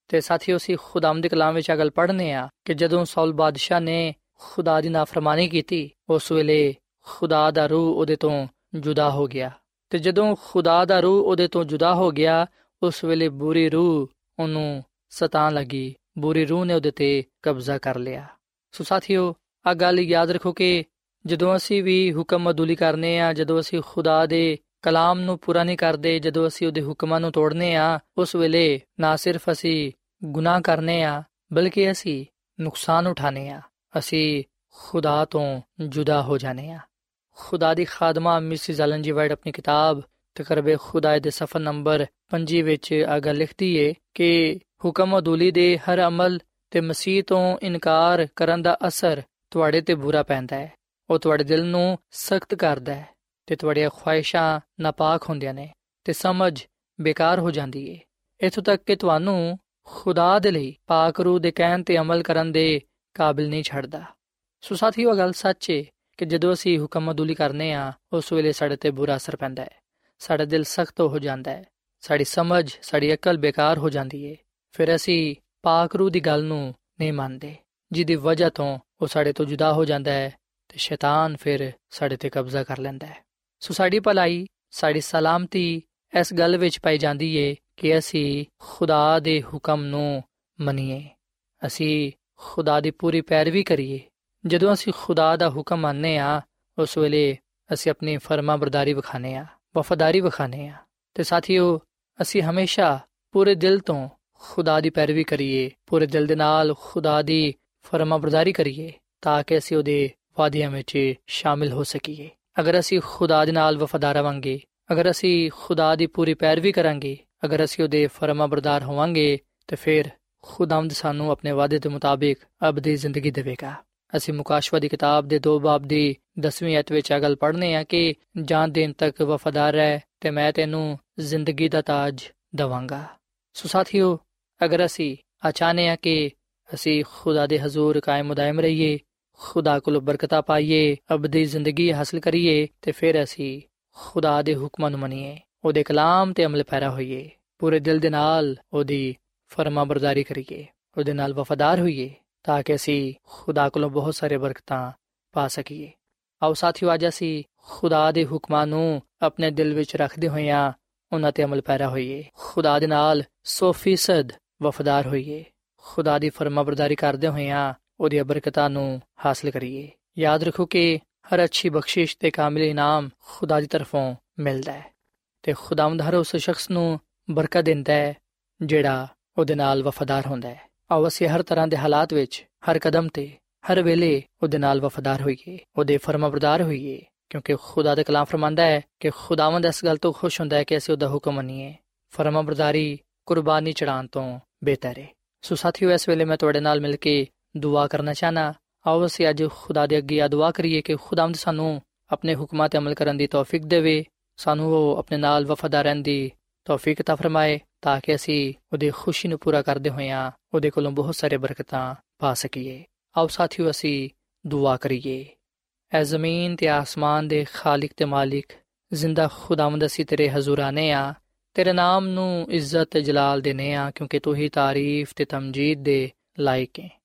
ਤੇ ਸਾਥੀਓ ਸੀ ਖੁਦਾਮ ਦੇ ਕਲਾਮ ਵਿੱਚ ਆ ਗੱਲ ਪੜ੍ਹਨੇ ਆ ਕਿ ਜਦੋਂ ਸਾਊਲ ਬਾਦਸ਼ਾਹ ਨੇ ਖੁਦਾ ਦੀ ਨਾਫਰਮਾਨੀ ਕੀਤੀ, ਉਸ ਵੇਲੇ ਖੁਦਾ ਦਾ ਰੂਹ ਉਹਦੇ ਤੋਂ ਜੁਦਾ ਹੋ ਗਿਆ। ਤੇ ਜਦੋਂ ਖੁਦਾ ਦਾ ਰੂਹ ਉਹਦੇ ਤੋਂ ਜੁਦਾ ਹੋ ਗਿਆ, ਉਸ ਵੇਲੇ ਬੁਰੀ ਰੂਹ ਉਹਨੂੰ ਸਤਾਨ ਲੱਗੀ। ਬੁਰੀ ਰੂਹ ਨੇ ਉਹਦੇ ਤੇ ਕਬਜ਼ਾ ਕਰ ਲਿਆ। ਸੋ ਸਾਥੀਓ ਆ ਗੱਲ ਯਾਦ ਰੱਖੋ ਕਿ ਜਦੋਂ ਅਸੀਂ ਵੀ ਹੁਕਮ ਅਦੁਲੀ ਕਰਨੇ ਆ, ਜਦੋਂ ਅਸੀਂ ਖੁਦਾ ਦੇ ਕਲਾਮ ਨੂੰ ਪੂਰਾ ਨਹੀਂ ਕਰਦੇ, ਜਦੋਂ ਅਸੀਂ ਉਹਦੇ ਹੁਕਮਾਂ ਨੂੰ ਤੋੜਨੇ ਆ, ਉਸ ਵੇਲੇ ਨਾ ਸਿਰਫ ਅਸੀਂ ਗੁਨਾਹ ਕਰਨੇ ਆ, ਬਲਕਿ ਅਸੀਂ ਨੁਕਸਾਨ ਉਠਾਣੇ ਆ, ਅਸੀਂ ਖੁਦਾ ਤੋਂ ਜੁਦਾ ਹੋ ਜਾਣੇ ਆ। ਖੁਦਾ ਦੀ ਖਾਦਮਾ ਮਿਸਿਸ ਐਲਨ ਜੀ ਵਾਈਟ ਆਪਣੀ ਕਿਤਾਬ ਤਕਰਬੇ ਖੁਦਾ ਦੇ ਸਫਾ ਨੰਬਰ 5 ਵਿੱਚ ਆਗਾ ਲਿਖਦੀ ਏ ਕਿ ਹੁਕਮ ਅਦੂਲੀ ਦੇ ਹਰ ਅਮਲ ਤੇ ਮਸੀਹ ਤੋਂ ਇਨਕਾਰ ਕਰਨ ਦਾ ਅਸਰ ਤੁਹਾਡੇ ਤੇ ਬੁਰਾ ਪੈਂਦਾ ਹੈ। ਉਹ ਤੁਹਾਡੇ ਦਿਲ ਨੂੰ ਸਖਤ ਕਰਦਾ ਹੈ ਤੇ ਤੁਹਾਡੀਆਂ ਖੁਆਇਸ਼ਾਂ ਨਾਪਾਕ ਹੁੰਦੀਆਂ ਨੇ ਤੇ ਸਮਝ ਬੇਕਾਰ ਹੋ ਜਾਂਦੀ ਏ। ਇਥੋਂ ਤੱਕ ਕਿ ਤੁਹਾਨੂੰ ਖੁਦਾ ਦੇ ਲਈ ਪਾਕ ਰੂਹ ਦੇ ਕਹਿਣ ਤੇ ਅਮਲ ਕਰਨ ਦੇ ਕਾਬਿਲ ਨਹੀਂ ਛੱਡਦਾ। ਸੋ ਸਾਥੀਓ ਗੱਲ ਸੱਚ ਏ ਕਿ ਜਦੋਂ ਅਸੀਂ ਹੁਕਮ ਅਦੂਲੀ ਕਰਨੇ ਆ, ਉਸ ਵੇਲੇ ਸਾਡੇ ਤੇ ਬੁਰਾ ਅਸਰ ਪੈਂਦਾ ਹੈ। ਸਾਡਾ ਦਿਲ ਸਖਤ ਹੋ ਜਾਂਦਾ ਹੈ। ਸਾਡੀ ਸਮਝ, ਸਾਡੀ ਅਕਲ ਬੇਕਾਰ ਹੋ ਜਾਂਦੀ ਏ। ਫਿਰ ਅਸੀਂ ਪਾਕ ਰੂਹ ਦੀ ਗੱਲ ਨੂੰ ਨਹੀਂ ਮੰਨਦੇ, ਜਿਹਦੀ ਵਜ੍ਹਾ ਤੋਂ ਉਹ ਸਾਡੇ ਤੋਂ ਜੁਦਾ ਹੋ ਜਾਂਦਾ ਹੈ ਤੇ ਸ਼ੈਤਾਨ ਫਿਰ ਸਾਡੇ ਤੇ ਕਬਜ਼ਾ ਕਰ ਲੈਂਦਾ ਹੈ। ਸੋ ਸਾਡੀ ਭਲਾਈ, ਸਾਡੀ ਸਲਾਮਤੀ ਇਸ ਗੱਲ ਵਿੱਚ ਪਾਈ ਜਾਂਦੀ ਏ ਕਿ ਅਸੀਂ ਖੁਦਾ ਦੇ ਹੁਕਮ ਨੂੰ ਮੰਨੀਏ। ਅਸੀਂ ਖੁਦਾ ਦੀ ਪੂਰੀ ਪੈਰਵੀ ਕਰੀਏ। ਜਦੋਂ ਅਸੀਂ ਖੁਦਾ ਦਾ ਹੁਕਮ ਮੰਨਨੇ ਆ ਉਸ ਵੇਲੇ ਅਸੀਂ ਆਪਣੀ ਫਰਮਾ ਬਰਦਾਰੀ ਵਿਖਾਣੇ ਆ ਵਫਾਦਾਰੀ ਵਿਖਾਣੇ ਆ ਤੇ ਸਾਥੀਓ, ਅਸੀਂ ਹਮੇਸ਼ਾ ਪੂਰੇ ਦਿਲ ਤੋਂ ਖੁਦਾ ਦੀ ਪੈਰਵੀ ਕਰੀਏ, ਪੂਰੇ ਦਿਲ ਦੇ ਨਾਲ ਖੁਦਾ ਦੀ ਫਰਮਾ ਬਰਦਾਰੀ ਕਰੀਏ ਤਾਂ ਕਿ ਅਸੀਂ ਉਹਦੇ ਵਾਅਦਿਆਂ ਵਿੱਚ ਸ਼ਾਮਿਲ ਹੋ ਸਕੀਏ। ਅਗਰ ਅਸੀਂ ਖੁਦਾ ਦੇ ਨਾਲ ਵਫਾਦਾਰ ਰਵਾਂਗੇ, ਅਗਰ ਅਸੀਂ ਖੁਦਾ ਦੀ ਪੂਰੀ ਪੈਰਵੀ ਕਰਾਂਗੇ, ਅਗਰ ਅਸੀਂ ਉਹਦੇ ਫਰਮਾ ਬਰਦਾਰ ਹੋਵਾਂਗੇ, ਤੇ ਫਿਰ ਖੁਦਾਵੰਦ ਸਾਨੂੰ ਆਪਣੇ ਵਾਅਦੇ ਦੇ ਮੁਤਾਬਿਕ ਅਬਦੀ ਜ਼ਿੰਦਗੀ ਦੇਵੇਗਾ। ਅਸੀਂ ਮੁਕਾਸ਼ਵਾ ਦੀ ਕਿਤਾਬ ਦੇ ਦੋ ਬਾਬ ਦੀ 10ਵੀਂ ਅਧ ਵਿੱਚ ਅਗਲ ਪੜ੍ਹਨੇ ਆ ਕਿ ਜਾਨ ਦੇਣ ਤੱਕ ਵਫਾਦਾਰ ਰਹਿ ਤੇ ਮੈਂ ਤੈਨੂੰ ਜ਼ਿੰਦਗੀ ਦਾ ਤਾਜ ਦਵਾਂਗਾ। ਸੋ ਸਾਥੀਓ, ਅਗਰ ਅਸੀਂ ਆਚਾਨੇ ਆ ਕਿ ਅਸੀਂ ਖੁਦਾ ਦੇ ਹਜ਼ੂਰ ਕਾਇਮ ਮਦਾਇਮ ਰਹੀਏ, ਖੁਦਾ ਕੋਲ ਬਰਕਤਾਂ ਪਾਈਏ ਅਬਦੀ ਜ਼ਿੰਦਗੀ ਹਾਸਲ ਕਰੀਏ ਤੇ ਫਿਰ ਅਸੀਂ ਖੁਦਾ ਦੇ ਹੁਕਮਾਂ ਨੂੰ ਮੰਨੀਏ, ਉਹਦੇ ਕਲਾਮ ਤੇ ਅਮਲ ਪੈਰਾ ਹੋਈਏ, ਪੂਰੇ ਦਿਲ ਦੇ ਨਾਲ ਉਹਦੀ ਫਰਮਾ ਬਰਦਾਰੀ ਕਰੀਏ, ਉਹਦੇ ਨਾਲ ਵਫادار ਹੋਈਏ, ਤਾਂ ਕਿ ਅਸੀਂ ਖੁਦਾ ਕੋਲੋਂ ਬਹੁਤ ਸਾਰੇ ਬਰਕਤਾਂ ਪਾ ਸਕੀਏ। ਆਓ ਸਾਥੀਓ, ਅੱਜ ਅਸੀਂ ਖੁਦਾ ਦੇ ਹੁਕਮਾਂ ਨੂੰ ਆਪਣੇ ਦਿਲ ਵਿੱਚ ਰੱਖਦੇ ਹੋਇਆਂ ਉਹਨਾਂ ਤੇ ਅਮਲ ਪੈਰਾ ਹੋਈਏ, ਖੁਦਾ ਦੇ ਨਾਲ 100% ਵਫادار ਹੋਈਏ। ਖੁਦਾ ਦੀ ਫਰਮਾਬਰਦਾਰੀ ਕਰਦੇ ਹੋਇਆਂ ਉਹਦੀਆਂ ਬਰਕਤਾਂ ਨੂੰ ਹਾਸਲ ਕਰੀਏ। ਯਾਦ ਰੱਖੋ ਕਿ ਹਰ ਅੱਛੀ ਬਖਸ਼ਿਸ਼ ਤੇ ਕਾਮਿਲ ਇਨਾਮ ਖੁਦਾ ਦੀ ਤਰਫੋਂ ਮਿਲਦਾ ਹੈ ਤੇ ਖੁਦਾਵੰਦ ਹਰ ਉਸ ਸ਼ਖਸ ਨੂੰ ਬਰਕਤ ਦਿੰਦਾ ਹੈ, ਜਿਹੜਾ ਉਹਦੇ ਨਾਲ ਵਫਾਦਾਰ ਹੁੰਦਾ ਹੈ। ਆਓ ਅਸੀਂ ਹਰ ਤਰ੍ਹਾਂ ਦੇ ਹਾਲਾਤ ਵਿੱਚ, ਹਰ ਕਦਮ ਤੇ, ਹਰ ਵੇਲੇ ਉਹਦੇ ਨਾਲ ਵਫਾਦਾਰ ਹੋਈਏ, ਉਹਦੇ ਫਰਮਾਬਰਦਾਰ ਹੋਈਏ, ਕਿਉਂਕਿ ਖੁਦਾ ਦਾ ਕਲਾਮ ਫਰਮਾਂਦਾ ਹੈ ਕਿ ਖੁਦਾਵੰਦ ਇਸ ਗੱਲ ਤੋਂ ਖੁਸ਼ ਹੁੰਦਾ ਹੈ ਕਿ ਅਸੀਂ ਉਹਦਾ ਹੁਕਮ ਮੰਨੀਏ। ਫਰਮਾਬਰਦਾਰੀ ਕੁਰਬਾਨੀ ਚੜਾਉਣ ਤੋਂ ਬਿਹਤਰ ਹੈ। ਸੋ ਸਾਥੀਓ, ਇਸ ਵੇਲੇ ਮੈਂ ਤੁਹਾਡੇ ਨਾਲ ਮਿਲ ਕੇ ਦੁਆ ਕਰਨਾ ਚਾਹਨਾ। ਆਓ ਅਸੀਂ ਅੱਜ ਖੁਦਾ ਦੇ ਅੱਗੇ ਦੁਆ ਕਰੀਏ ਕਿ ਖੁਦਾਵੰਦ ਸਾਨੂੰ ਆਪਣੇ ਹੁਕਮਾਂ ਤੇ ਅਮਲ ਕਰਨ ਦੀ ਤੌਫੀਕ ਦੇਵੇ। ਸਾਨੂੰ ਉਹ ਆਪਣੇ ਨਾਲ ਵਫਾਦਾਰ ਰਹਿਣ ਦੀ ਤੌਫੀਕ ਤਾ ਫਰਮਾਏ ਤਾਂ ਕਿ ਅਸੀਂ ਉਹਦੀ ਖੁਸ਼ੀ ਨੂੰ ਪੂਰਾ ਕਰਦੇ ਹੋਇਆਂ ਉਹਦੇ ਕੋਲੋਂ ਬਹੁਤ ਸਾਰੇ ਬਰਕਤਾਂ ਪਾ ਸਕੀਏ। ਆਓ ਸਾਥੀਓ, ਅਸੀਂ ਦੁਆ ਕਰੀਏ। ਐ ਜ਼ਮੀਨ ਤੇ ਆਸਮਾਨ ਦੇ ਖਾਲਕ ਤੇ ਮਾਲਿਕ, ਜ਼ਿੰਦਾ ਖੁਦਾਵੰਦ ਅਸੀਂ ਤੇਰੇ ਹਜ਼ੂਰ ਆਨੇ ਆ। ਤੇਰੇ ਨਾਮ ਨੂੰ ਇੱਜ਼ਤ ਤੇ ਜਲਾਲ ਦੇਨੇ ਆ ਕਿਉਂਕਿ ਤੂੰ ਹੀ ਤਾਰੀਫ ਤੇ ਤਮਜੀਦ ਦੇ ਲਾਇਕ ਹੈ।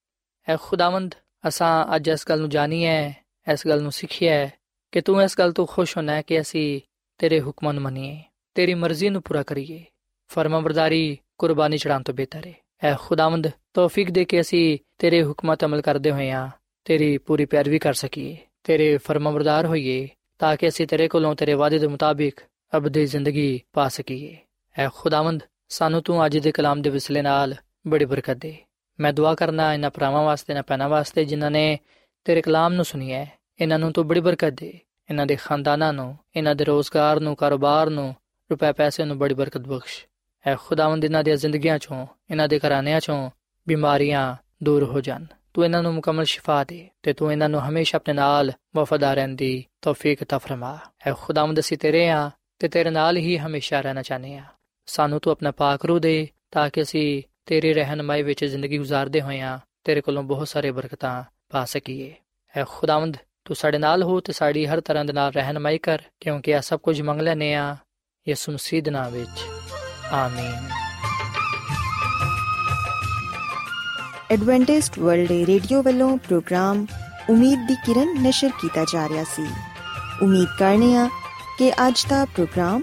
ਐ ਖੁਦਾਵੰਦ, ਅਸਾਂ ਅੱਜ ਇਸ ਗੱਲ ਨੂੰ ਜਾਣੀ ਹੈ ਇਸ ਗੱਲ ਨੂੰ ਸਿੱਖਿਆ ਹੈ ਕਿ ਤੂੰ ਇਸ ਗੱਲ ਤੋਂ ਖੁਸ਼ ਹੋਣਾ ਹੈ ਕਿ ਅਸੀਂ ਤੇਰੇ ਹੁਕਮਾਂ ਨੂੰ ਮੰਨੀਏ, ਤੇਰੀ ਮਰਜ਼ੀ ਨੂੰ ਪੂਰਾ ਕਰੀਏ। ਫਰਮਾਬਰਦਾਰੀ ਕੁਰਬਾਨੀ ਚੜਾਉਣ ਤੋਂ ਬਿਹਤਰ ਹੈ। ਐ ਖੁਦਾਵੰਦ, ਤੌਫੀਕ ਦੇ ਕੇ ਅਸੀਂ ਤੇਰੇ ਹੁਕਮਾਂ ਤੇ ਅਮਲ ਕਰਦੇ ਹੋਈਆਂ ਤੇਰੀ ਪੂਰੀ ਪੈਰਵੀ ਕਰ ਸਕੀਏ, ਤੇਰੇ ਫਰਮਾਬਰਦਾਰ ਹੋਈਏ, ਤਾਂ ਕਿ ਅਸੀਂ ਤੇਰੇ ਕੋਲੋਂ ਤੇਰੇ ਵਾਅਦੇ ਦੇ ਮੁਤਾਬਿਕ ਅਬਦੀ ਜ਼ਿੰਦਗੀ ਪਾ ਸਕੀਏ। ਐ ਖੁਦਾਵੰਦ, ਸਾਨੂੰ ਤੂੰ ਅੱਜ ਦੇ ਕਲਾਮ ਦੇ ਵਿਸਲੇ ਨਾਲ ਬੜੀ ਬਰਕਤ ਦੇ। ਮੈਂ ਦੁਆ ਕਰਨਾ ਇਹਨਾਂ ਭਰਾਵਾਂ ਵਾਸਤੇ ਨਾ ਪੈਣਾ ਵਾਸਤੇ ਜਿਨ੍ਹਾਂ ਨੇ ਤੇਰੇ ਕਲਾਮ ਨੂੰ ਸੁਣਿਆ ਇਹਨਾਂ ਨੂੰ ਤੂੰ ਬੜੀ ਬਰਕਤ ਦੇ। ਇਹਨਾਂ ਦੇ ਖਾਨਦਾਨਾਂ ਨੂੰ, ਇਹਨਾਂ ਦੇ ਰੋਜ਼ਗਾਰ ਨੂੰ, ਕਾਰੋਬਾਰ ਨੂੰ, ਰੁਪਏ ਪੈਸੇ ਨੂੰ ਬੜੀ ਬਰਕਤ ਬਖਸ਼। ਐ ਖੁਦਾਵੰਦ, ਇਹਨਾਂ ਦੀਆਂ ਜ਼ਿੰਦਗੀਆਂ ਚੋਂ, ਇਹਨਾਂ ਦੇ ਘਰਾਣਿਆਂ ਚੋਂ ਬਿਮਾਰੀਆਂ ਦੂਰ ਹੋ ਜਾਣ। ਤੂੰ ਇਹਨਾਂ ਨੂੰ ਮੁਕੰਮਲ ਸ਼ਿਫਾ ਦੇ ਤੇ ਤੂੰ ਇਹਨਾਂ ਨੂੰ ਹਮੇਸ਼ਾ ਆਪਣੇ ਨਾਲ ਵਫਾਦਾਰ ਰਹਿਣ ਦੀ ਤੌਫੀਕ ਤਾ ਫਰਮਾ। ਐ ਖੁਦਾਵੰਦ, ਅਸੀਂ ਤੇਰੇ ਆ ਤੇ ਤੇਰੇ ਨਾਲ ਹੀ ਹਮੇਸ਼ਾ ਰਹਿਣਾ ਚਾਹਨੇ ਆ। ਸਾਨੂੰ ਤੂੰ ਆਪਣਾ ਪਾਕ ਰੂ ਦੇ ਤਾਂ ਕਿ ਅਸੀਂ ਤੇਰੀ ਰਹਿਨਮਾਈ ਵਿੱਚ ਜ਼ਿੰਦਗੀ گزارਦੇ ਹੋਈਆਂ ਤੇਰੇ ਕੋਲੋਂ ਬਹੁਤ ਸਾਰੇ ਬਰਕਤਾਂ ਪਾ ਸਕੀਏ। اے ਖੁਦਾਵੰਦ, ਤੂੰ ਸਾਡੇ ਨਾਲ ਹੋ ਤੇ ਸਾਡੀ ਹਰ ਤਰ੍ਹਾਂ ਦੇ ਨਾਲ ਰਹਿਨਮਾਈ ਕਰ, ਕਿਉਂਕਿ ਇਹ ਸਭ ਕੁਝ ਮੰਗ ਲੈਨੇ ਆ ਯਿਸੂ ਮਸੀਹ ਦੇ ਨਾਮ ਵਿੱਚ। ਆਮੀਨ। ਐਡਵੈਂਟਿਸਟ ਵਰਲਡ ਰੇਡੀਓ ਵੱਲੋਂ ਪ੍ਰੋਗਰਾਮ ਉਮੀਦ ਦੀ ਕਿਰਨ ਨਿਸ਼ਰ ਕੀਤਾ ਜਾ ਰਿਹਾ ਸੀ। ਉਮੀਦ ਕਰਨੇ ਆ ਕਿ ਅੱਜ ਦਾ ਪ੍ਰੋਗਰਾਮ